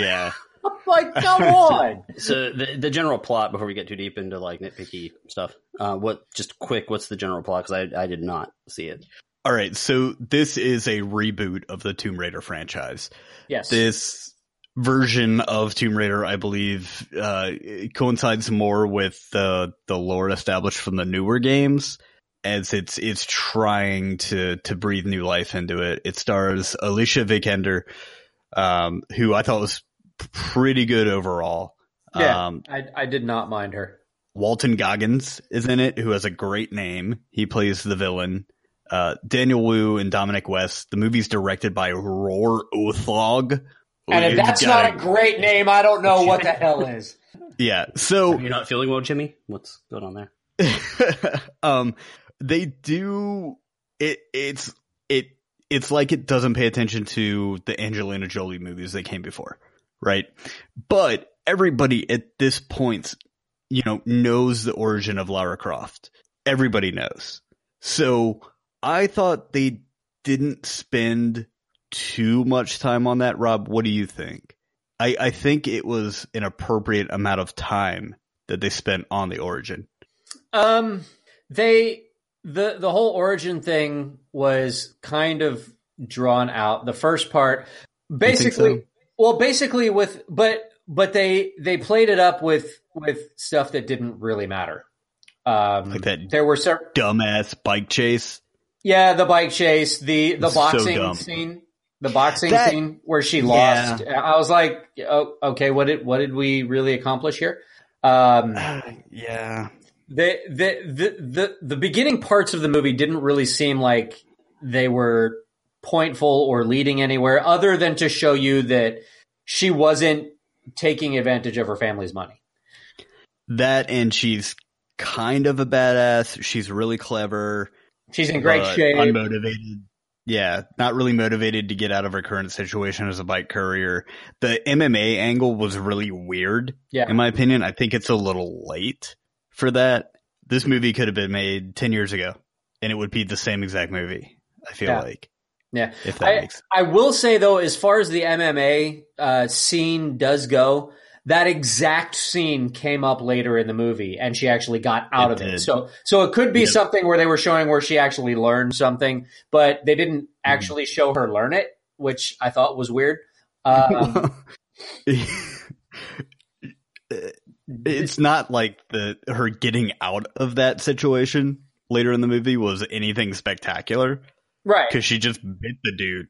Yeah. I'm like, come on. So the the general plot before we get too deep into like nitpicky stuff. Uh, what just quick? What's the general plot? Because I I did not see it. All right. So this is a reboot of the Tomb Raider franchise. Yes. This version of Tomb Raider, I believe, uh, coincides more with the the lore established from the newer games, as it's it's trying to to breathe new life into it. It stars Alicia Vikander, um, who I thought was pretty good overall. Yeah. Um, I, I did not mind her. Walton Goggins is in it, who has a great name. He plays the villain. Uh, Daniel Wu and Dominic West. The movie's directed by Roar Uthaug. And if You not a great name, I don't know what the hell is. yeah. So You're not feeling well, Jimmy? What's going on there? um, they do it. It's it. It's like it doesn't pay attention to the Angelina Jolie movies that came before, right? But everybody at this point, you know, knows the origin of Lara Croft. Everybody knows. So I thought they didn't spend too much time on that. Rob, what do you think? I, I think it was an appropriate amount of time that they spent on the origin. Um, they the the whole origin thing was kind of drawn out. The first part, basically, so? Well, basically with but but they they played it up with with stuff that didn't really matter. Um, Like that there were certain dumbass bike chase. Yeah, the bike chase, the the boxing dumb. scene, the boxing That- scene where she Yeah. lost. I was like, oh, okay, what did what did we really accomplish here? Um, yeah. the, the the the the beginning parts of the movie didn't really seem like they were pointful or leading anywhere, other than to show you that she wasn't taking advantage of her family's money. That and she's kind of a badass. She's really clever. She's in great shape. Unmotivated. Yeah, not really motivated to get out of her current situation as a bike courier. The MMA angle was really weird, yeah, in my opinion. I think it's a little late for that. This movie could have been made 10 years ago and it would be the same exact movie. I feel Yeah. like, yeah. if that I, makes I will say though, as far as the MMA uh, scene does go, that exact scene came up later in the movie, and she actually got out It of it. So, so it could be Yeah. something where they were showing where she actually learned something, but they didn't Mm-hmm. actually show her learn it, which I thought was weird. Um, it's not like the her getting out of that situation later in the movie was anything spectacular right? because she just bit the dude.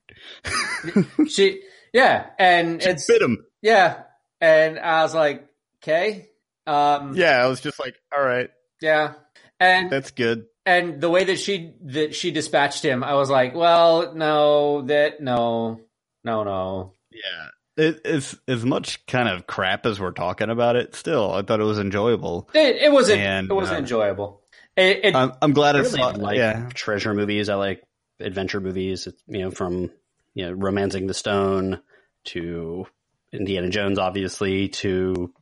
She, yeah, and She it's bit him. yeah, and I was like, okay, um, Yeah, I was just like, all right, yeah, and that's good. and the way that she that she dispatched him, I was like, well, no, that no, no, no. Yeah. It, it's as much kind of crap as we're talking about it. Still, I thought it was enjoyable. It, it wasn't. And, it wasn't uh, enjoyable. It, I'm, I'm glad I really saw. like yeah, treasure movies. I like adventure movies. You know, from you know, Romancing the Stone to Indiana Jones, obviously to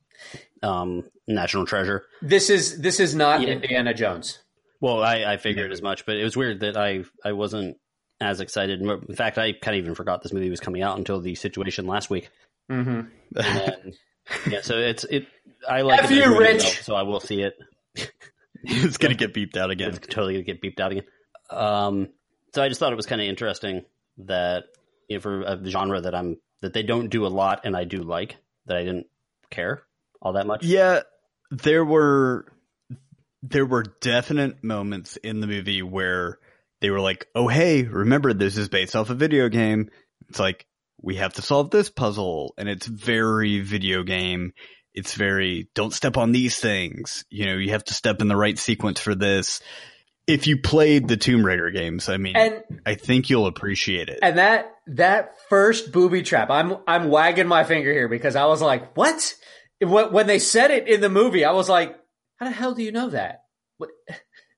um, National Treasure. this is this is not Yeah. Indiana Jones. Well, I, I figured as much, but it was weird that I I wasn't as excited. In fact, I kind of even forgot this movie was coming out until the situation last week. Mm-hmm. And then, yeah, so it's it. I like F it you, Rich. itself, so I will see it. it's gonna get beeped out again. It's totally gonna get beeped out again. Um, so I just thought it was kind of interesting that you know, for a genre that I'm that they don't do a lot, and I do like that I didn't care all that much. Yeah, there were there were definite moments in the movie where they were like, "Oh, hey, remember this is based off a video game." It's like we have to solve this puzzle, and it's very video game. It's very don't step on these things. You know, you have to step in the right sequence for this. If you played the Tomb Raider games, I mean, And I think you'll appreciate it. and that that first booby trap, I'm I'm wagging my finger here because I was like, what? When they said it in the movie, I was like, how the hell do you know that?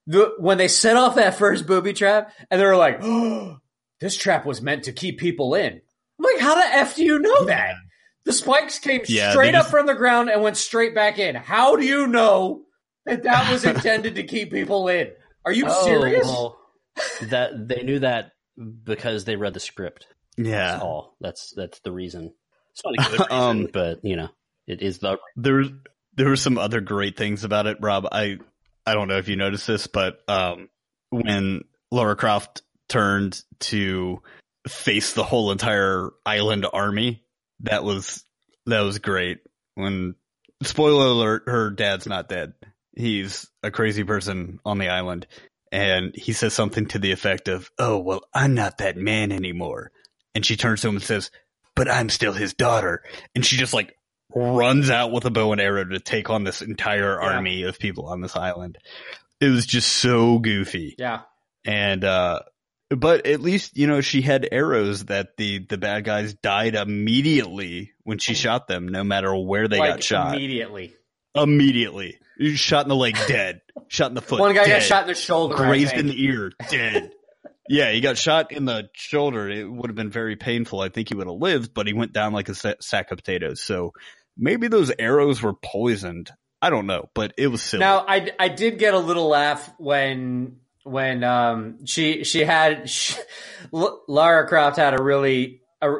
When they set off that first booby trap, and they were like, oh, this trap was meant to keep people in. I'm like, how the f do you know that? The spikes came Yeah, straight they up from the ground and went straight back in. How do you know that that was intended to keep people in? Are you Oh, serious? well, that they knew that because they read the script. yeah, That's all. That's that's the reason. It's not a good reason, Um, but you know, it is the there there were some other great things about it, Rob. I I don't know if you noticed this, but um, when Lara Croft turned to face the whole entire island army, that was that was great. When spoiler alert, her dad's not dead. He's a crazy person on the island, and he says something to the effect of, "Oh well, I'm not that man anymore." And she turns to him and says, "But I'm still his daughter." And she just like runs out with a bow and arrow to take on this entire Yeah. army of people on this island. It was just so goofy. Yeah. And uh but at least, you know, she had arrows that the the bad guys died immediately when she shot them, no matter where they like got shot. immediately. immediately. Shot in the leg, dead. Shot in the foot. One guy dead. got shot in the shoulder. Grazed in the ear, dead. yeah, he got shot in the shoulder. It would have been very painful. I think he would have lived, but he went down like a sack of potatoes. So maybe those arrows were poisoned. I don't know, but it was silly. Now, I, I did get a little laugh when when um she she had she, L- Lara Croft had a really a,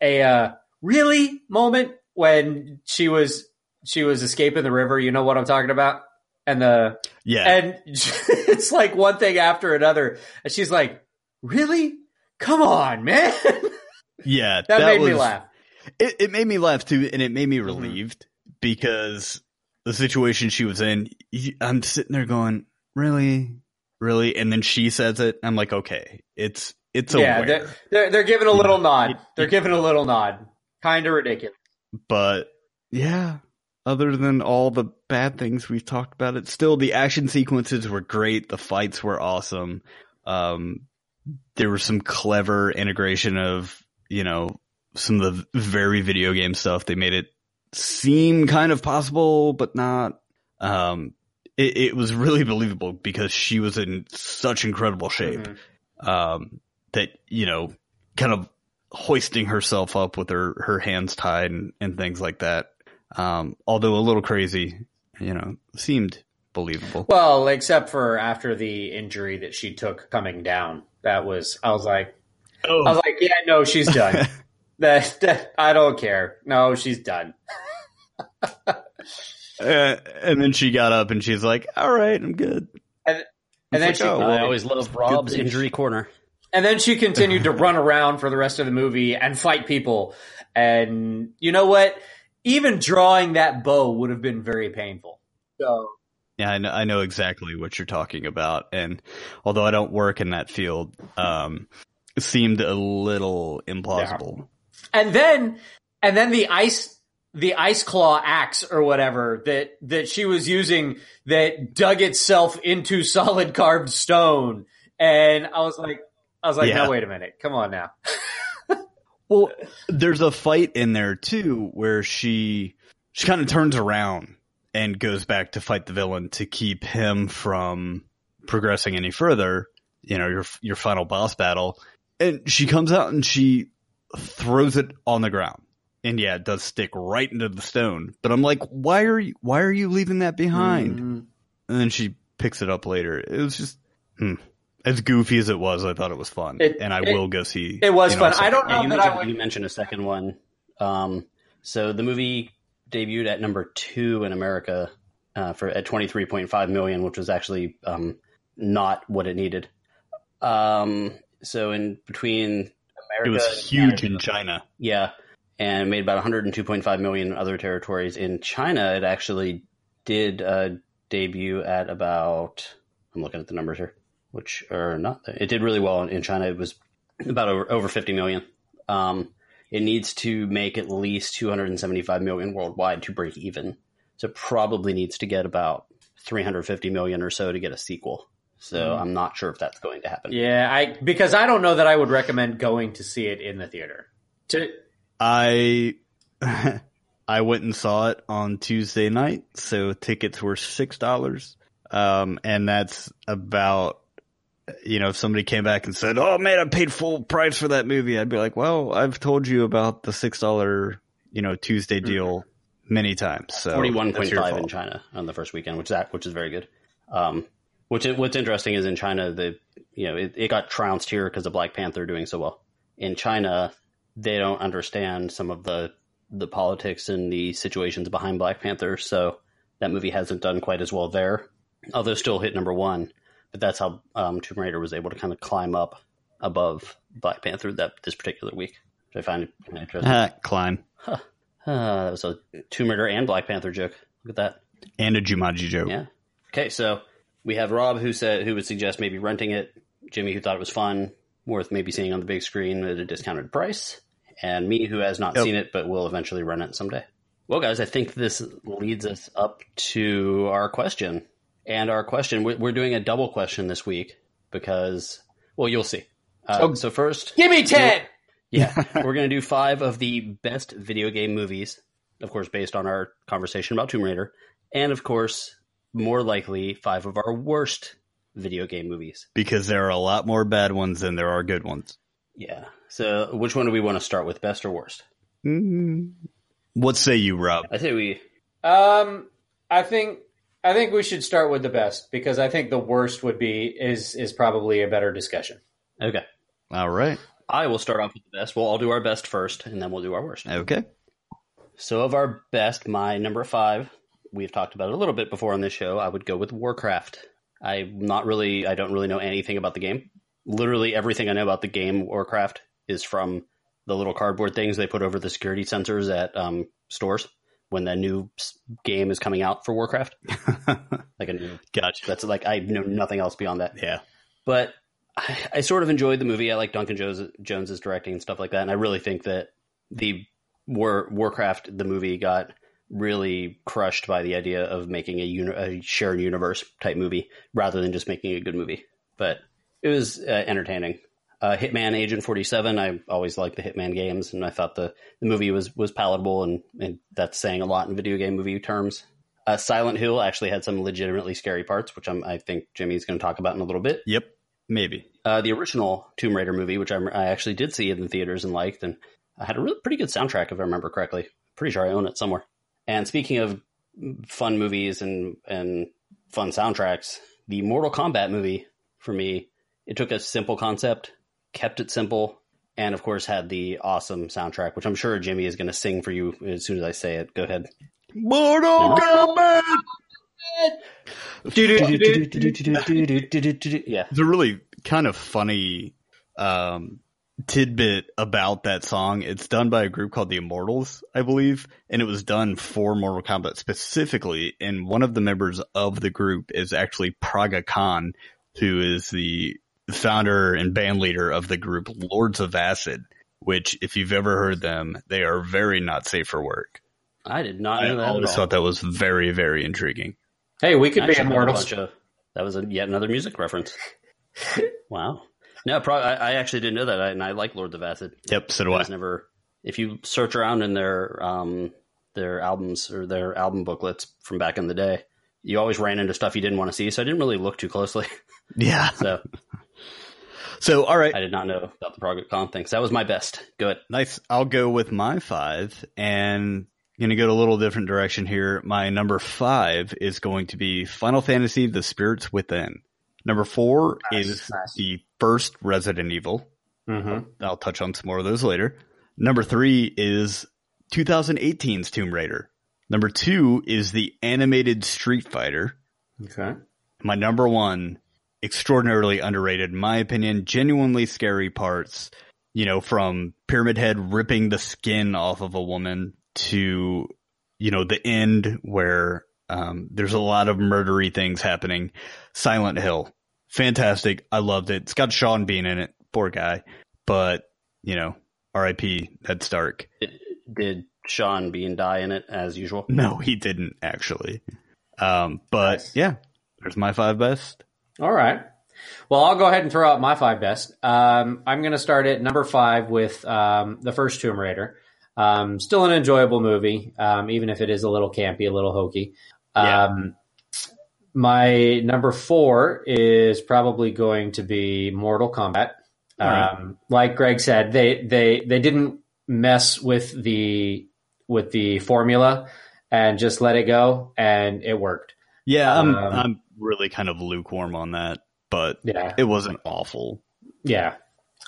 a uh, really moment when she was she was escaping the river. You know what I'm talking about? And the yeah, and it's like one thing after another, and she's like, "Really? Come on, man!" yeah, that, made me laugh. It, it made me laugh too, and it made me Mhm. relieved because the situation she was in, I'm sitting there going, really, really, and then she says it. I'm like, okay, it's it's yeah, aware, they're, they're they're giving a little Yeah. nod. They're giving a little nod. Kind of ridiculous. but yeah. Other than all the bad things we've talked about, it still the action sequences were great. The fights were awesome. Um, there was some clever integration of you know some of the very video game stuff. They made it seem kind of possible, but not. Um, it, it was really believable because she was in such incredible shape Mhm. um, that you know, kind of hoisting herself up with her her hands tied and, and things like that. Um, although a little crazy, you know, seemed believable. Well, except for after the injury that she took coming down. That was I was like I was like, yeah, no, she's done. that, that I don't care. No, she's done. Uh, and then she got up and she's like, "All right, I'm good." And, and then like, she oh, I always love Rob's injury corner. and then she continued to run around for the rest of the movie and fight people. And you know what? Even drawing that bow would have been very painful. So Yeah, I know, I know exactly what you're talking about. And although I don't work in that field, um, it seemed a little implausible. and then and then the ice the ice claw axe or whatever that that she was using that dug itself into solid carved stone and i was like i was like Yeah. no wait a minute come on now Well, there's a fight in there too where she she kind of turns around and goes back to fight the villain to keep him from progressing any further. You know, your your final boss battle, and she comes out and she throws it on the ground. And yeah, it does stick right into the stone. But I'm like, why are you why are you leaving that behind? Mm. And then she picks it up later. It was just hmm. As goofy as it was. I thought it was fun, It- and I it- will go see. it was you know, fun. I don't Yeah, know you, that I mentioned, would you mentioned a second one. Um, so the movie debuted at number two in America uh, for at twenty three point five million, which was actually um, not what it needed. Um, so in between America, It was huge Canada- in China. Yeah, and made about 102.5 million in other territories. In China, it actually did uh, debut at about. I'm looking at the numbers here, which are not. It did really well in China. It was about over, over 50 million. Um, it needs to make at least 275 million worldwide to break even. So it probably needs to get about 350 million or so to get a sequel. So I'm not sure if that's going to happen. yeah i because i don't know that i would recommend going to see it in the theater to I I went and saw it on Tuesday night, so tickets were six dollars, um, and that's about you know if somebody came back and said, "Oh man, I paid full price for that movie," I'd be like, "Well, I've told you about the six dollar you know Tuesday deal many times." So Forty one that's point five in. China on the first weekend, which is that which is very good. Um, which what's interesting is in China the you know it, it got trounced here because of Black Panther doing so well. In China, they don't understand some of the the politics and the situations behind Black Panther, so that movie hasn't done quite as well there. Although still hit number one, but that's how um, Tomb Raider was able to kind of climb up above Black Panther that this particular week, which I find kind of interesting. Ah, climb Uh, that was a Tomb Raider and Black Panther joke. Look at that. and a Jumanji joke. Yeah. Okay, so we have Rob who said who would suggest maybe renting it. Jimmy who thought it was fun, worth maybe seeing on the big screen at a discounted price, and me who has not Yep. seen it but will eventually rent it someday. Well, guys, I think this leads us up to our question. And our question, we're, we're doing a double question this week because, well, you'll see. Uh, Oh. so first, give me 10 yeah, we're going to do five of the best video game movies, of course, based on our conversation about Tomb Raider, and of course, more likely, five of our worst video game movies. Because there are a lot more bad ones than there are good ones. Yeah. So, which one do we want to start with, best or worst? Mm. What say you, Rob? I say we. Um, I think I think we should start with the best because I think the worst would be is is probably a better discussion. Okay. All right. I will start off with the best. We'll all do our best first, and then we'll do our worst. Okay. So, of our best, my number five, we've talked about it a little bit before on this show. I would go with Warcraft. I'm not really, I don't really know anything about the game. Literally everything I know about the game Warcraft is from the little cardboard things they put over the security sensors at um, stores when the new game is coming out for Warcraft. Like a new, Gotcha. that's like I know nothing else beyond that Yeah. but I, I sort of enjoyed the movie. I like Duncan Jones, Jones's directing and stuff like that, and I really think that the War Warcraft the movie got really crushed by the idea of making a, uni- a shared universe type movie rather than just making a good movie. But it was uh, entertaining. Uh, Hitman Agent Forty Seven. I always liked the Hitman games, and I thought the, the movie was was palatable, and, and that's saying a lot in video game movie terms. Uh, Silent Hill actually had some legitimately scary parts, which I'm, I think Jimmy's going to talk about in a little bit Yep. Maybe. uh, the original Tomb Raider movie, which I'm, I actually did see in the theaters and liked, and I had a really pretty good soundtrack if I remember correctly. Pretty sure I own it somewhere. And speaking of fun movies and and fun soundtracks, the Mortal Kombat movie for me, it took a simple concept, kept it simple, and of course had the awesome soundtrack, which I'm sure Jimmy is going to sing for you as soon as I say it. Go ahead. Mortal Kombat. Yeah. It's a really kind of funny um, tidbit about that song. It's done by a group called the Immortals, I believe, and it was done for Mortal Kombat specifically. And one of the members of the group is actually Praga Khan, who is the founder and band leader of the group Lords of Acid. Which, if you've ever heard them, they are very not safe for work. I did not I know that. always at all. thought that was very, very intriguing. Hey, we could I be actually a immortals. of- that was a, yet another music reference. wow. No, pro- I, I actually didn't know that, I, and I like Lords of Acid. Yep, so do I I. never. If you search around in their um, their albums or their album booklets from back in the day, you always ran into stuff you didn't want to see. So I didn't really look too closely. Yeah. So So, all right. I did not know about the Praga Khan thing. So that was my best. Good. Nice. I'll go with my five and going to go a little different direction here. My number five is going to be Final Fantasy The Spirits Within. Number four Nice, is nice. the first Resident Evil. Mm-hmm. I'll touch on some more of those later. Number three is 2018's Tomb Raider. Number two is the animated Street Fighter. Okay. My number one, extraordinarily underrated, in my opinion, genuinely scary parts, you know, from Pyramid Head ripping the skin off of a woman to, you know, the end where um, there's a lot of murdery things happening. Silent Hill. Fantastic. I loved it. It's got Sean Bean in it. Poor guy. But, you know, RIP Ned Stark. Did Sean Bean die in it as usual? No, he didn't actually. Um, but Nice. yeah, there's my five best. All right. Well, I'll go ahead and throw out my five best. Um, I'm going to start at number five with um, the first Tomb Raider. Um, still an enjoyable movie, um, even if it is a little campy, a little hokey. Yeah. Um, my number four is probably going to be Mortal Kombat. Right. Um, like Greg said, they they they didn't mess with the with the formula and just let it go, and it worked. Yeah, I'm Um, I'm really kind of lukewarm on that, but Yeah, it wasn't awful. yeah.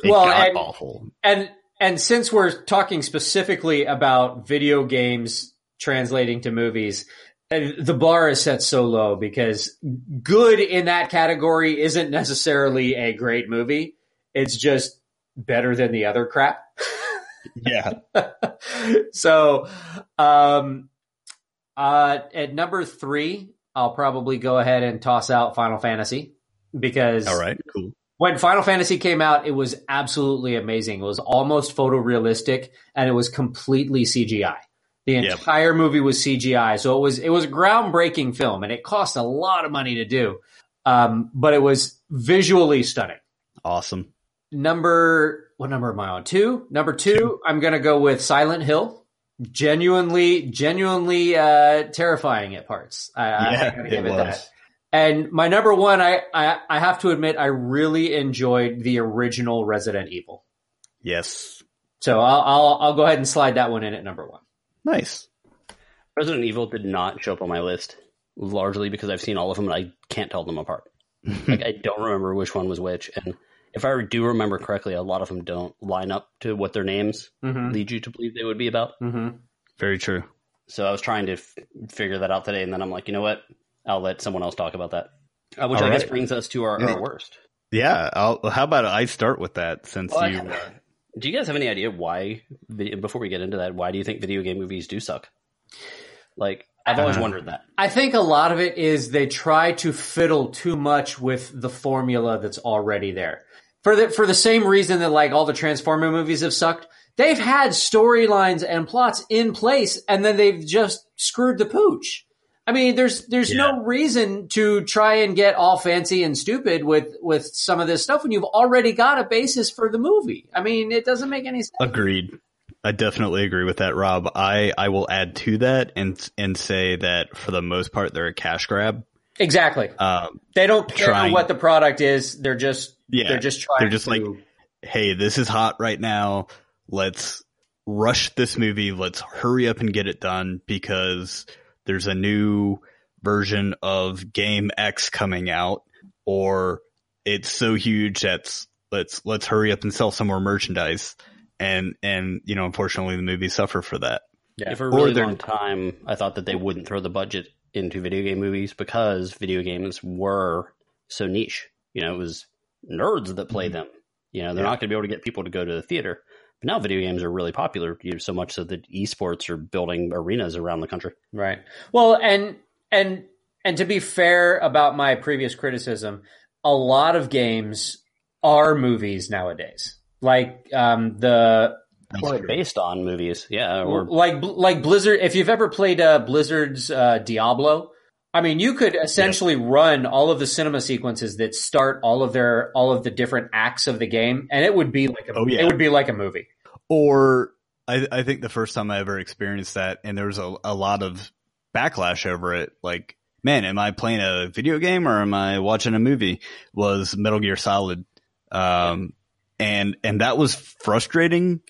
It Well, and- awful. And and since we're talking specifically about video games translating to movies, uh, the bar is set so low because good in that category isn't necessarily a great movie. It's just better than the other crap. Yeah, so, um, uh, at number three, I'll probably go ahead and toss out Final Fantasy because all right, cool. when Final Fantasy came out, it was absolutely amazing. It was almost photorealistic and it was completely CGI. The Yep. entire movie was CGI, so it was it was a groundbreaking film, and it cost a lot of money to do, um, but it was visually stunning. Awesome. Number what number am I on? Two. Number two, I'm gonna go with Silent Hill. Genuinely, genuinely uh, terrifying at parts. I, I yeah, gotta it give was. that. And my number one, I, I I have to admit, I really enjoyed the original Resident Evil. Yes, So I'll I'll, I'll go ahead and slide that one in at number one. nice. Resident Evil did not show up on my list, largely because I've seen all of them and I can't tell them apart. like I don't remember which one was which, and if I do remember correctly, a lot of them don't line up to what their names Mm-hmm. lead you to believe they would be about. Mm-hmm. Very true. So I was trying to f- figure that out today, and then I'm like, you know what? I'll let someone else talk about that. Uh, which All I guess brings us to our, Yeah. our worst. Yeah. I'll, how about I start with that since Well, I- you? Uh, Do you guys have any idea why? Before we get into that, why do you think video game movies do suck? Like I've always Uh, wondered that. I think a lot of it is they try to fiddle too much with the formula that's already there. For the for the same reason that like all the Transformer movies have sucked, they've had storylines and plots in place and then they've just screwed the pooch. I mean, there's there's no reason to try and get all fancy and stupid with with some of this stuff when you've already got a basis for the movie. I mean, it doesn't make any sense. Agreed. I definitely agree with that, Rob. I, I will add to that and and say that for the most part they're a cash grab. Exactly. Um, They don't care Trying- what the product is. They're just Yeah, they're just trying they're just to like, hey, this is hot right now. Let's rush this movie. Let's hurry up and get it done because there's a new version of game X coming out or it's so huge that's let's let's hurry up and sell some more merchandise. And and you know, unfortunately the movies suffer for that. Yeah. For a really long time, I thought that they wouldn't throw the budget into video game movies because video games were so niche. You know, it was nerds that play them. You know, they're Yeah. not going to be able to get people to go to the theater. But now video games are really popular, you know, so much so that esports are building arenas around the country. Right. Well, and and and to be fair about my previous criticism, a lot of games are movies nowadays. Like um, the Or based on movies, yeah. Or like like Blizzard. If you've ever played uh, Blizzard's uh, Diablo, I mean, you could essentially run all of the cinema sequences that start all of their all of the different acts of the game, and it would be like a, Oh, yeah. it would be like a movie. Or I, I think the first time I ever experienced that, and there was a, a lot of backlash over it, like, man, am I playing a video game or am I watching a movie? Was Metal Gear Solid. Um, and, and that was frustrating,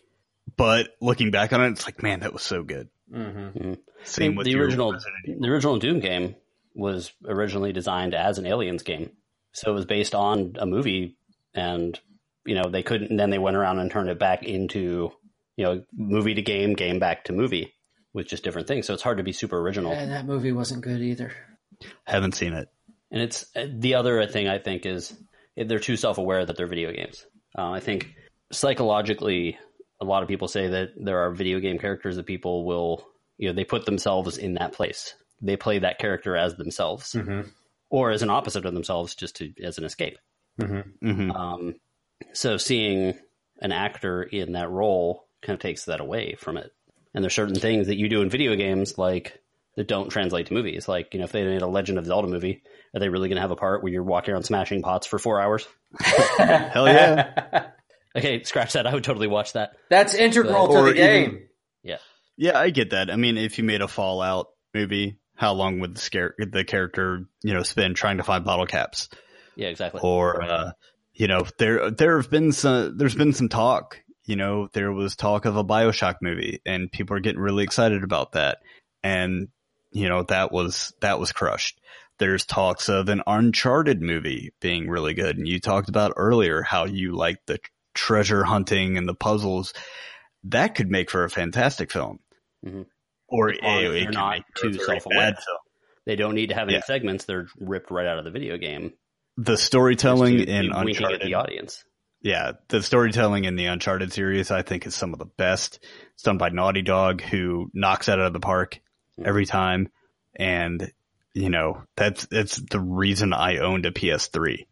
but looking back on it, it's like, man, that was so good. Mm-hmm. Same with the original the original Doom game was originally designed as an Aliens game, so it was based on a movie, and you know they couldn't. Then they went around and turned it back into you know movie to game, game back to movie with just different things. So it's hard to be super original. And that movie wasn't good either. Haven't seen it. And it's the other thing I think is they're too self aware that they're video games. Uh, I think psychologically, a lot of people say that there are video game characters that people will, you know, they put themselves in that place. They play that character as themselves Mm-hmm. or as an opposite of themselves, just to as an escape. Mm-hmm. hmm Um, so seeing an actor in that role kind of takes that away from it. And there's certain things that you do in video games like that don't translate to movies. Like, you know, if they made a Legend of Zelda movie, are they really going to have a part where you're walking around smashing pots for four hours? Hell yeah. Okay, scratch that. I would totally watch that. That's integral to the game. even- Yeah, I get that. I mean, if you made a Fallout movie, how long would the scare the character, you know, spend trying to find bottle caps? Yeah, exactly. Or uh, you know, there there have been some there's been some talk. You know, there was talk of a Bioshock movie, and people are getting really excited about that. And you know, that was that was crushed. There's talks of an Uncharted movie being really good, and you talked about earlier how you like the treasure hunting and the puzzles. That could make for a fantastic film. Mhm. Or it, they're not too a self-aware. bad film. They don't need to have any Yeah. segments. They're ripped right out of the video game. The storytelling to in at Uncharted the audience. Yeah, the storytelling in the Uncharted series, I think, is some of the best. It's done by Naughty Dog, who knocks it out of the park every time. And, you know, that's, that's the reason I owned a PS3 Yeah.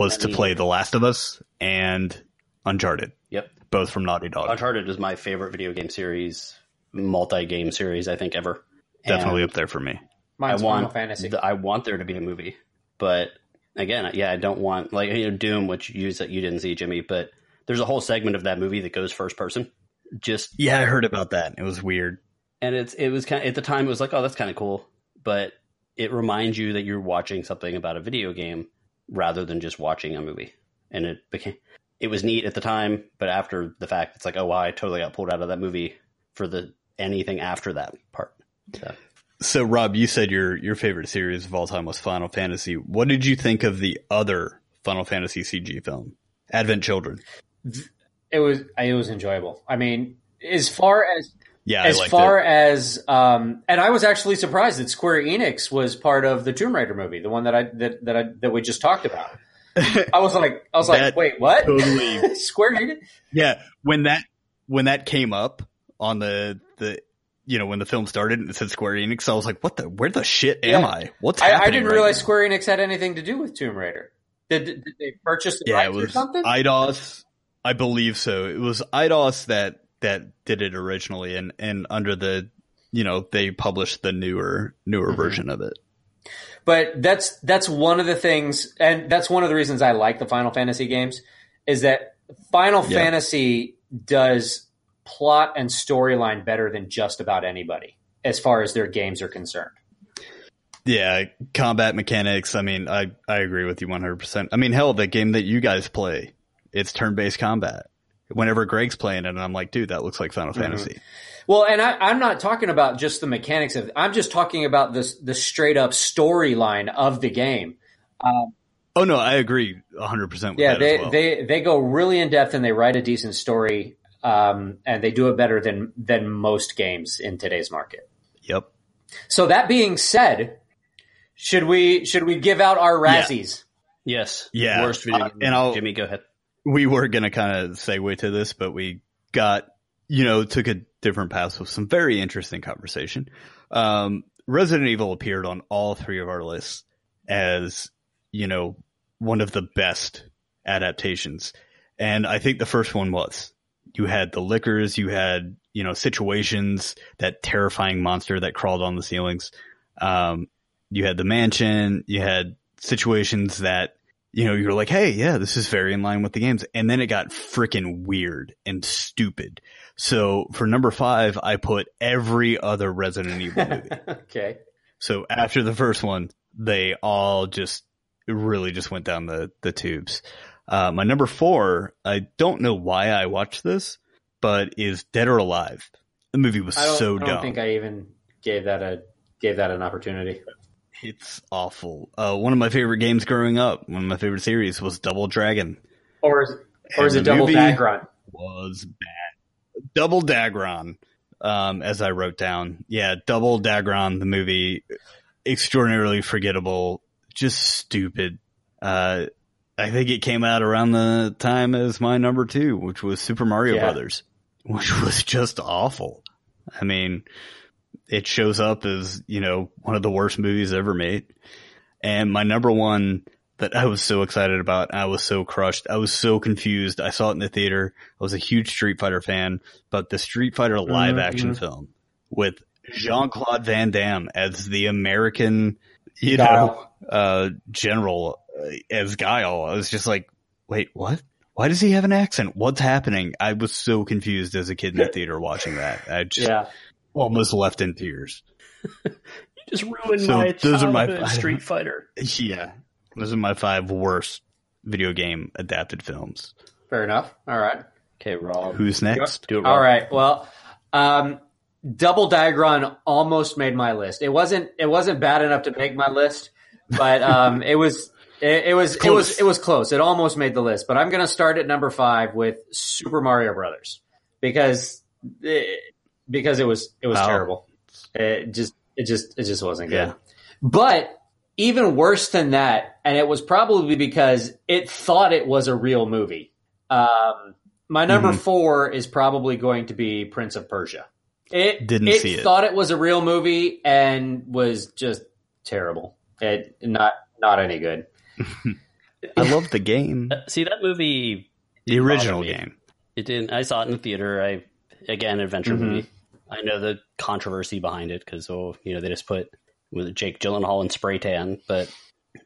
Was I to play The Last of Us and Uncharted, Yep. both from Naughty Dog. Uncharted is my favorite video game series, multi-game series, I think ever. Definitely And up there for me. Mine's I want Final Fantasy. the- I want there to be a movie, but again, yeah, I don't want like you know Doom, which you said you didn't see, Jimmy. But there's a whole segment of that movie that goes first person. Just Yeah, I heard about that. It was weird. and it's it was kind of, at the time it was like oh that's kind of cool, but it reminds you that you're watching something about a video game rather than just watching a movie. And it became it was neat at the time, but after the fact, it's like oh wow, I totally got pulled out of that movie for the anything after that part. So. So, Rob, you said your, your favorite series of all time was Final Fantasy. What did you think of the other Final Fantasy CG film, Advent Children? it was it was enjoyable. I mean, as far as Yeah, as far it. as um, and I was actually surprised that Square Enix was part of the Tomb Raider movie, the one that I that that I that we just talked about. I was like, I was like, wait, what? totally- Square Enix? Yeah, when that when that came up on the the you know when the film started and it said Square Enix, I was like, what the where the shit am Yeah. I? What's I, happening? I didn't right realize now? Square Enix had anything to do with Tomb Raider. Did, did they purchase the Yeah, rights it or was something? Eidos. I believe so. It was Eidos that that did it originally, and and under the you know they published the newer newer Mm-hmm. version of it. But that's that's one of the things, and that's one of the reasons I like the Final Fantasy games, is that Final Yeah. Fantasy does plot and storyline better than just about anybody, as far as their games are concerned. Yeah, combat mechanics. I mean, I I agree with you one hundred percent. I mean, hell, the game that you guys play, it's turn based combat. Whenever Greg's playing it, and I'm like, dude, that looks like Final Mm-hmm. Fantasy. Well, and I, I'm not talking about just the mechanics of. I'm just talking about this the straight up storyline of the game. Oh no, I agree hundred percent Yeah, that they as well. they they go really in depth and they write a decent story. um, and they do it better than than most games in today's market. Yep. So that being said, should we should we give out our Razzies? Yes. Yeah. Worst video Uh, game. and I'll- Jimmy, go ahead. We were going to kind of segue to this, but we got, you know, took a different path with some very interesting conversation. Um, Resident Evil appeared on all three of our lists as, you know, one of the best adaptations. And I think the first one was. You had the lickers, you had, you know, situations, that terrifying monster that crawled on the ceilings. Um, you had the mansion, you had situations that you know, you're like, hey, yeah, this is very in line with the games. And then it got freaking weird and stupid. So for number five, I put every other Resident Evil movie. okay. so after the first one, they all just really just went down the, the tubes. Uh, my number four, I don't know why I watched this, but is Dead or Alive. The movie was I so I don't dumb. think I even gave that a gave that an opportunity. It's awful. Uh, one of my favorite games growing up, one of my favorite series was Double Dragon. Or is, or is it double Dagron? was bad. Double Dagron, um, as I wrote down. Yeah, Double Dagron, the movie, extraordinarily forgettable, just stupid. Uh, I think it came out around the time as my number two, which was Super Mario Yeah. Brothers, which was just awful. I mean, it shows up as, you know, one of the worst movies ever made. And my number one that I was so excited about, I was so crushed. I was so confused. I saw it in the theater. I was a huge Street Fighter fan, but the Street Fighter live action film with Jean-Claude Van Damme as the American, you know, uh, general uh, as Guile. I was just like, wait, what? Why does he have an accent? What's happening? I was so confused as a kid in the theater watching that. I just Yeah. Almost left in tears. You just ruined So my those are my- childhood Street Fighter. Yeah. Those are my five worst video game adapted films. Fair enough. All right. Okay, Rob. Who's next? Do it, Rob. All right. Well, um, Double Dagron almost made my list. It wasn't. It wasn't bad enough to make my list, but um, it was. It, it was. It was. It was close. It almost made the list. But I'm going to start at number five with Super Mario Brothers because it, because it was it was Wow. terrible. It just it just it just wasn't good. Yeah. But even worse than that, and it was probably because it thought it was a real movie. Um, my number Mhm. four is probably going to be Prince of Persia. It Didn't it see it. thought it was a real movie and was just terrible. It not not any good. I love the game. Uh, See that movie? The original game. It didn't. I saw it in the theater. I again adventure Mhm. movie. I know the controversy behind it because oh, you know they just put with Jake Gyllenhaal in spray tan, but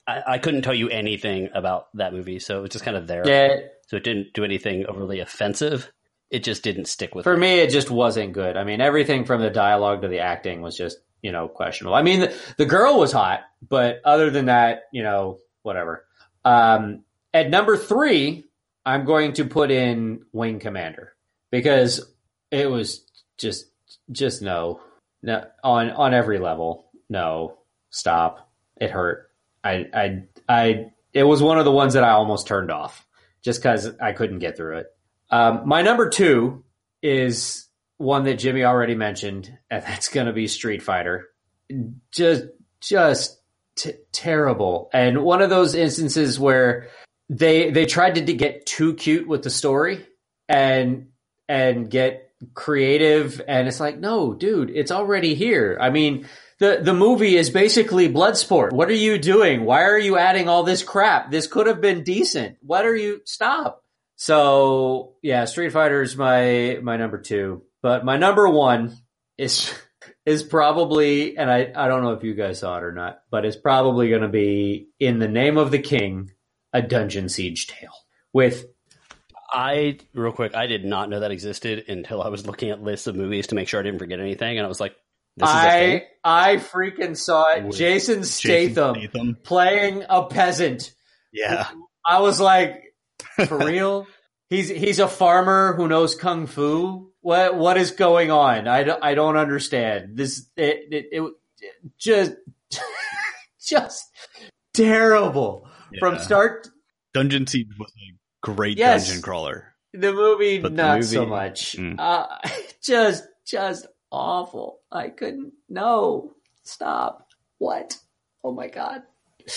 I, I couldn't tell you anything about that movie, so it was just kind of there. Yeah, So it didn't do anything overly offensive. It just didn't stick with for me. me, it just wasn't good. I mean, everything from the dialogue to the acting was just you know questionable. I mean, the, the girl was hot, but other than that, you know, whatever. Um, at number three, I'm going to put in Wing Commander because it was just just no, no on on every level. No, stop. It hurt. I I I. It was one of the ones that I almost turned off just because I couldn't get through it. Um, my number two is one that Jimmy already mentioned, and that's going to be Street Fighter. Just, just t- terrible, and one of those instances where they they tried to, to get too cute with the story and and get creative, and it's like, no, dude, it's already here. I mean. The, the movie is basically Bloodsport. What are you doing? Why are you adding all this crap? This could have been decent. What are you? Stop. So yeah, Street Fighter is my my number two, but my number one is is probably, and I I don't know if you guys saw it or not, but it's probably going to be in the name of the king, a Dungeon Siege tale with I real quick, I did not know that existed until I was looking at lists of movies to make sure I didn't forget anything, and I was like, "This is a thing." I I freaking saw it. With Jason Jason Statham Statham. playing a peasant. Yeah. I was like, for real? He's he's a farmer who knows kung fu. What what is going on? I, don't- I don't understand. This it it, it just just terrible from start. Dungeon Siege was a great Yes. dungeon crawler. The movie, But the not so much. Mm. Uh, just, just awful. I couldn't. No, stop. What? Oh my god.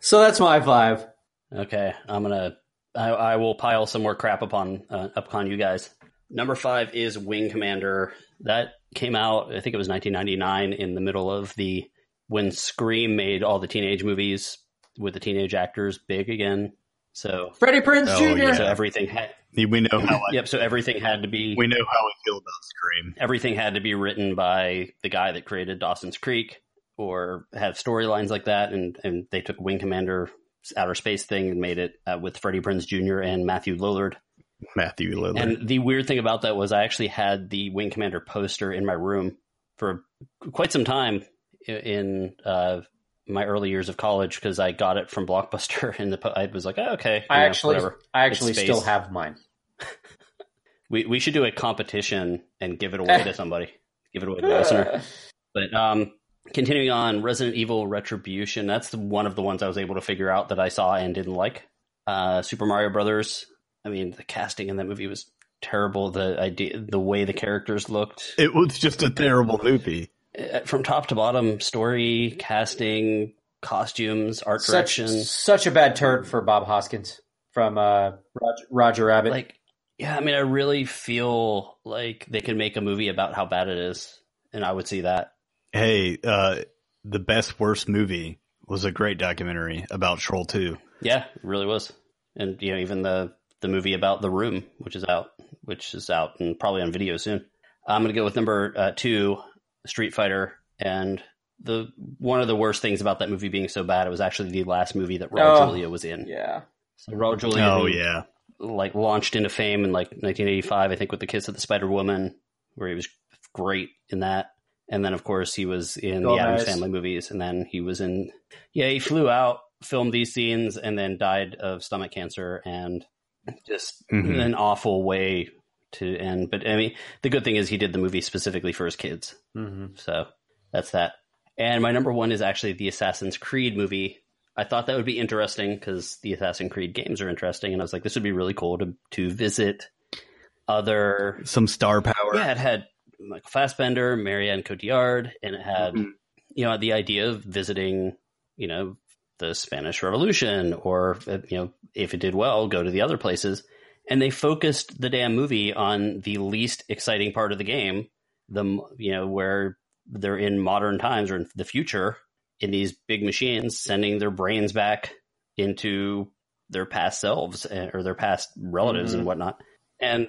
So that's my five. Okay, I'm gonna. I, I will pile some more crap upon uh, upon you guys. Number five is Wing Commander. That came out. I think it was 1999 in the middle of the when Scream made all the teenage movies with the teenage actors big again. So, Freddie Prinze Oh, Jr. yeah. so everything had. We know how I, Yep. So everything had to be. we know how we feel about Scream. everything had to be written by the guy that created Dawson's Creek or have storylines like that. And, and they took Wing Commander outer space thing and made it uh, with Freddie Prinze Jr. and Matthew Lillard. Matthew Lillard. And the weird thing about that was I actually had the Wing Commander poster in my room for quite some time in uh, my early years of college because I got it from Blockbuster and the I was like, oh, okay, I you know, actually, whatever. I actually still have mine. We we should do a competition and give it away to somebody. Give it away to a listener. But um, continuing on, Resident Evil Retribution. That's the, one of the ones I was able to figure out that I saw and didn't like. Uh, Super Mario Brothers. I mean, the casting in that movie was terrible. The idea, the way the characters looked, it was just a terrible movie. Uh, from top to bottom, story, casting, costumes, art Such, direction. such a bad turd for Bob Hoskins from uh, Roger, Roger Rabbit. like yeah i mean i really feel like they can make a movie about how bad it is and i would see that Hey, uh, the best worst movie was a great documentary about Troll 2. yeah it really was and you know even the the movie about the room which is out which is out and probably on video soon i'm gonna go with number uh, two street fighter and the one of the worst things about that movie being so bad it was actually the last movie that Raul Oh. Julia was in. yeah. So Raul Julia Oh, yeah. like launched into fame in like 1985, I think, with the Kiss of the Spider Woman, where he was great in that. And then, of course, he was in the Addams Gomez. Family movies, and then he was in. Yeah, he flew out, filmed these scenes, and then died of stomach cancer, and just Mhm. an awful way to end. But I mean, the good thing is he did the movie specifically for his kids, hmm so that's that. And my number one is actually the Assassin's Creed movie. I thought that would be interesting because the Assassin's Creed games are interesting, and I was like, this would be really cool to to visit other. Some star power. Yeah, it had Michael Fassbender, Marion Cotillard, and it had Mhm. you know the idea of visiting, you know, the Spanish Revolution, or you know, if it did well, go to the other places. And they focused the damn movie on the least exciting part of the game, the you know where they're in modern times or in the future in these big machines, sending their brains back into their past selves uh, or their past relatives Mhm. and whatnot. And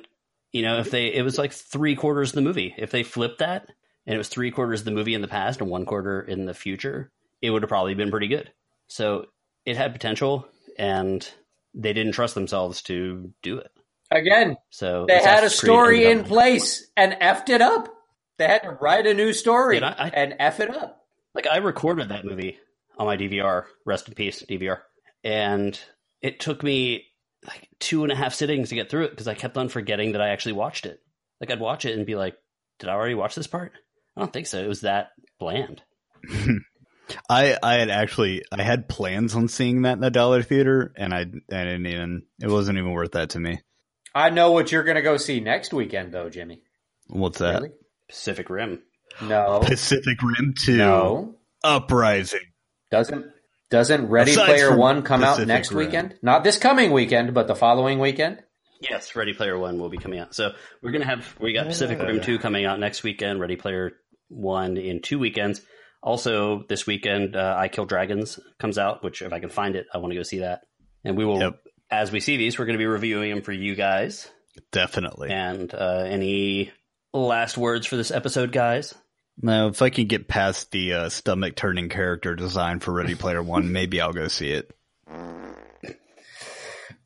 you know, if they, it was like three quarters of the movie. If they flipped that and it was three quarters of the movie in the past and one quarter in the future, it would have probably been pretty good. So it had potential, and they didn't trust themselves to do it. Again, So they had a story in up- place and effed it up. They had to write a new story Dude, I- I- and eff it up. Like I recorded that movie on my DVR. Rest in peace, DVR. And it took me like two and a half sittings to get through it because I kept on forgetting that I actually watched it. Like I'd watch it and be like, "Did I already watch this part?" I don't think so. It was that bland. I I had actually I had plans on seeing that in the Dollar Theater, and I I didn't even. It wasn't even worth that to me. I know what you're going to go see next weekend, though, Jimmy. What's that? Really? Pacific Rim. No, Pacific Rim Two, no. Uprising. Doesn't doesn't Ready Aside Player One come out next Rim. weekend? Not this coming weekend, but the following weekend. Yes, Ready Player One will be coming out. So we're gonna have we got Pacific Rim Two coming out next weekend. Ready Player One in two weekends. Also, this weekend, uh, I Kill Dragons comes out, which if I can find it, I want to go see that. And we will, Yep. as we see these, we're going to be reviewing them for you guys. Definitely. And uh, any last words for this episode, guys? Now, if I can get past the uh, stomach turning character design for Ready Player One, maybe I'll go see it.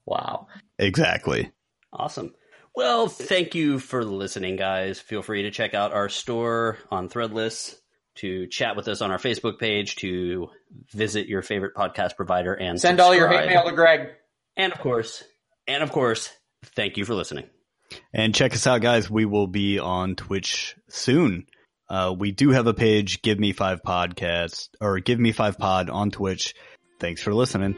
Wow. Exactly. Awesome. Well, thank you for listening, guys. Feel free to check out our store on Threadless, to chat with us on our Facebook page, to visit your favorite podcast provider, and Send all your hate mail to Greg. And of course, and of course, thank you for listening. And check us out, guys. We will be on Twitch soon. Uh, we do have a page, Give Me Five Podcast, or Give Me Five Pod on Twitch. Thanks for listening.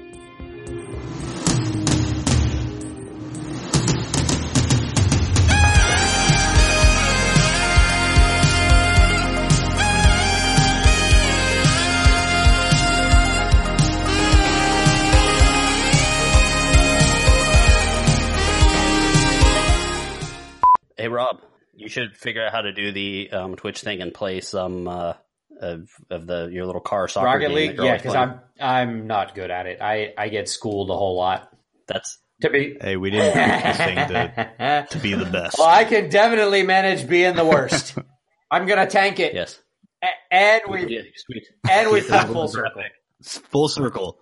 Hey Rob, you should figure out how to do the um, Twitch thing and play some uh, of of the your little car soccer Rocket game League, yeah, because. I'm I'm not good at it. I I get schooled a whole lot. That's To be Hey, we didn't pick this thing to, to be the best. well, I can definitely manage being the worst. I'm gonna tank it, yes. A- and we Yeah, sweet. and we Get the come full circle. Full circle.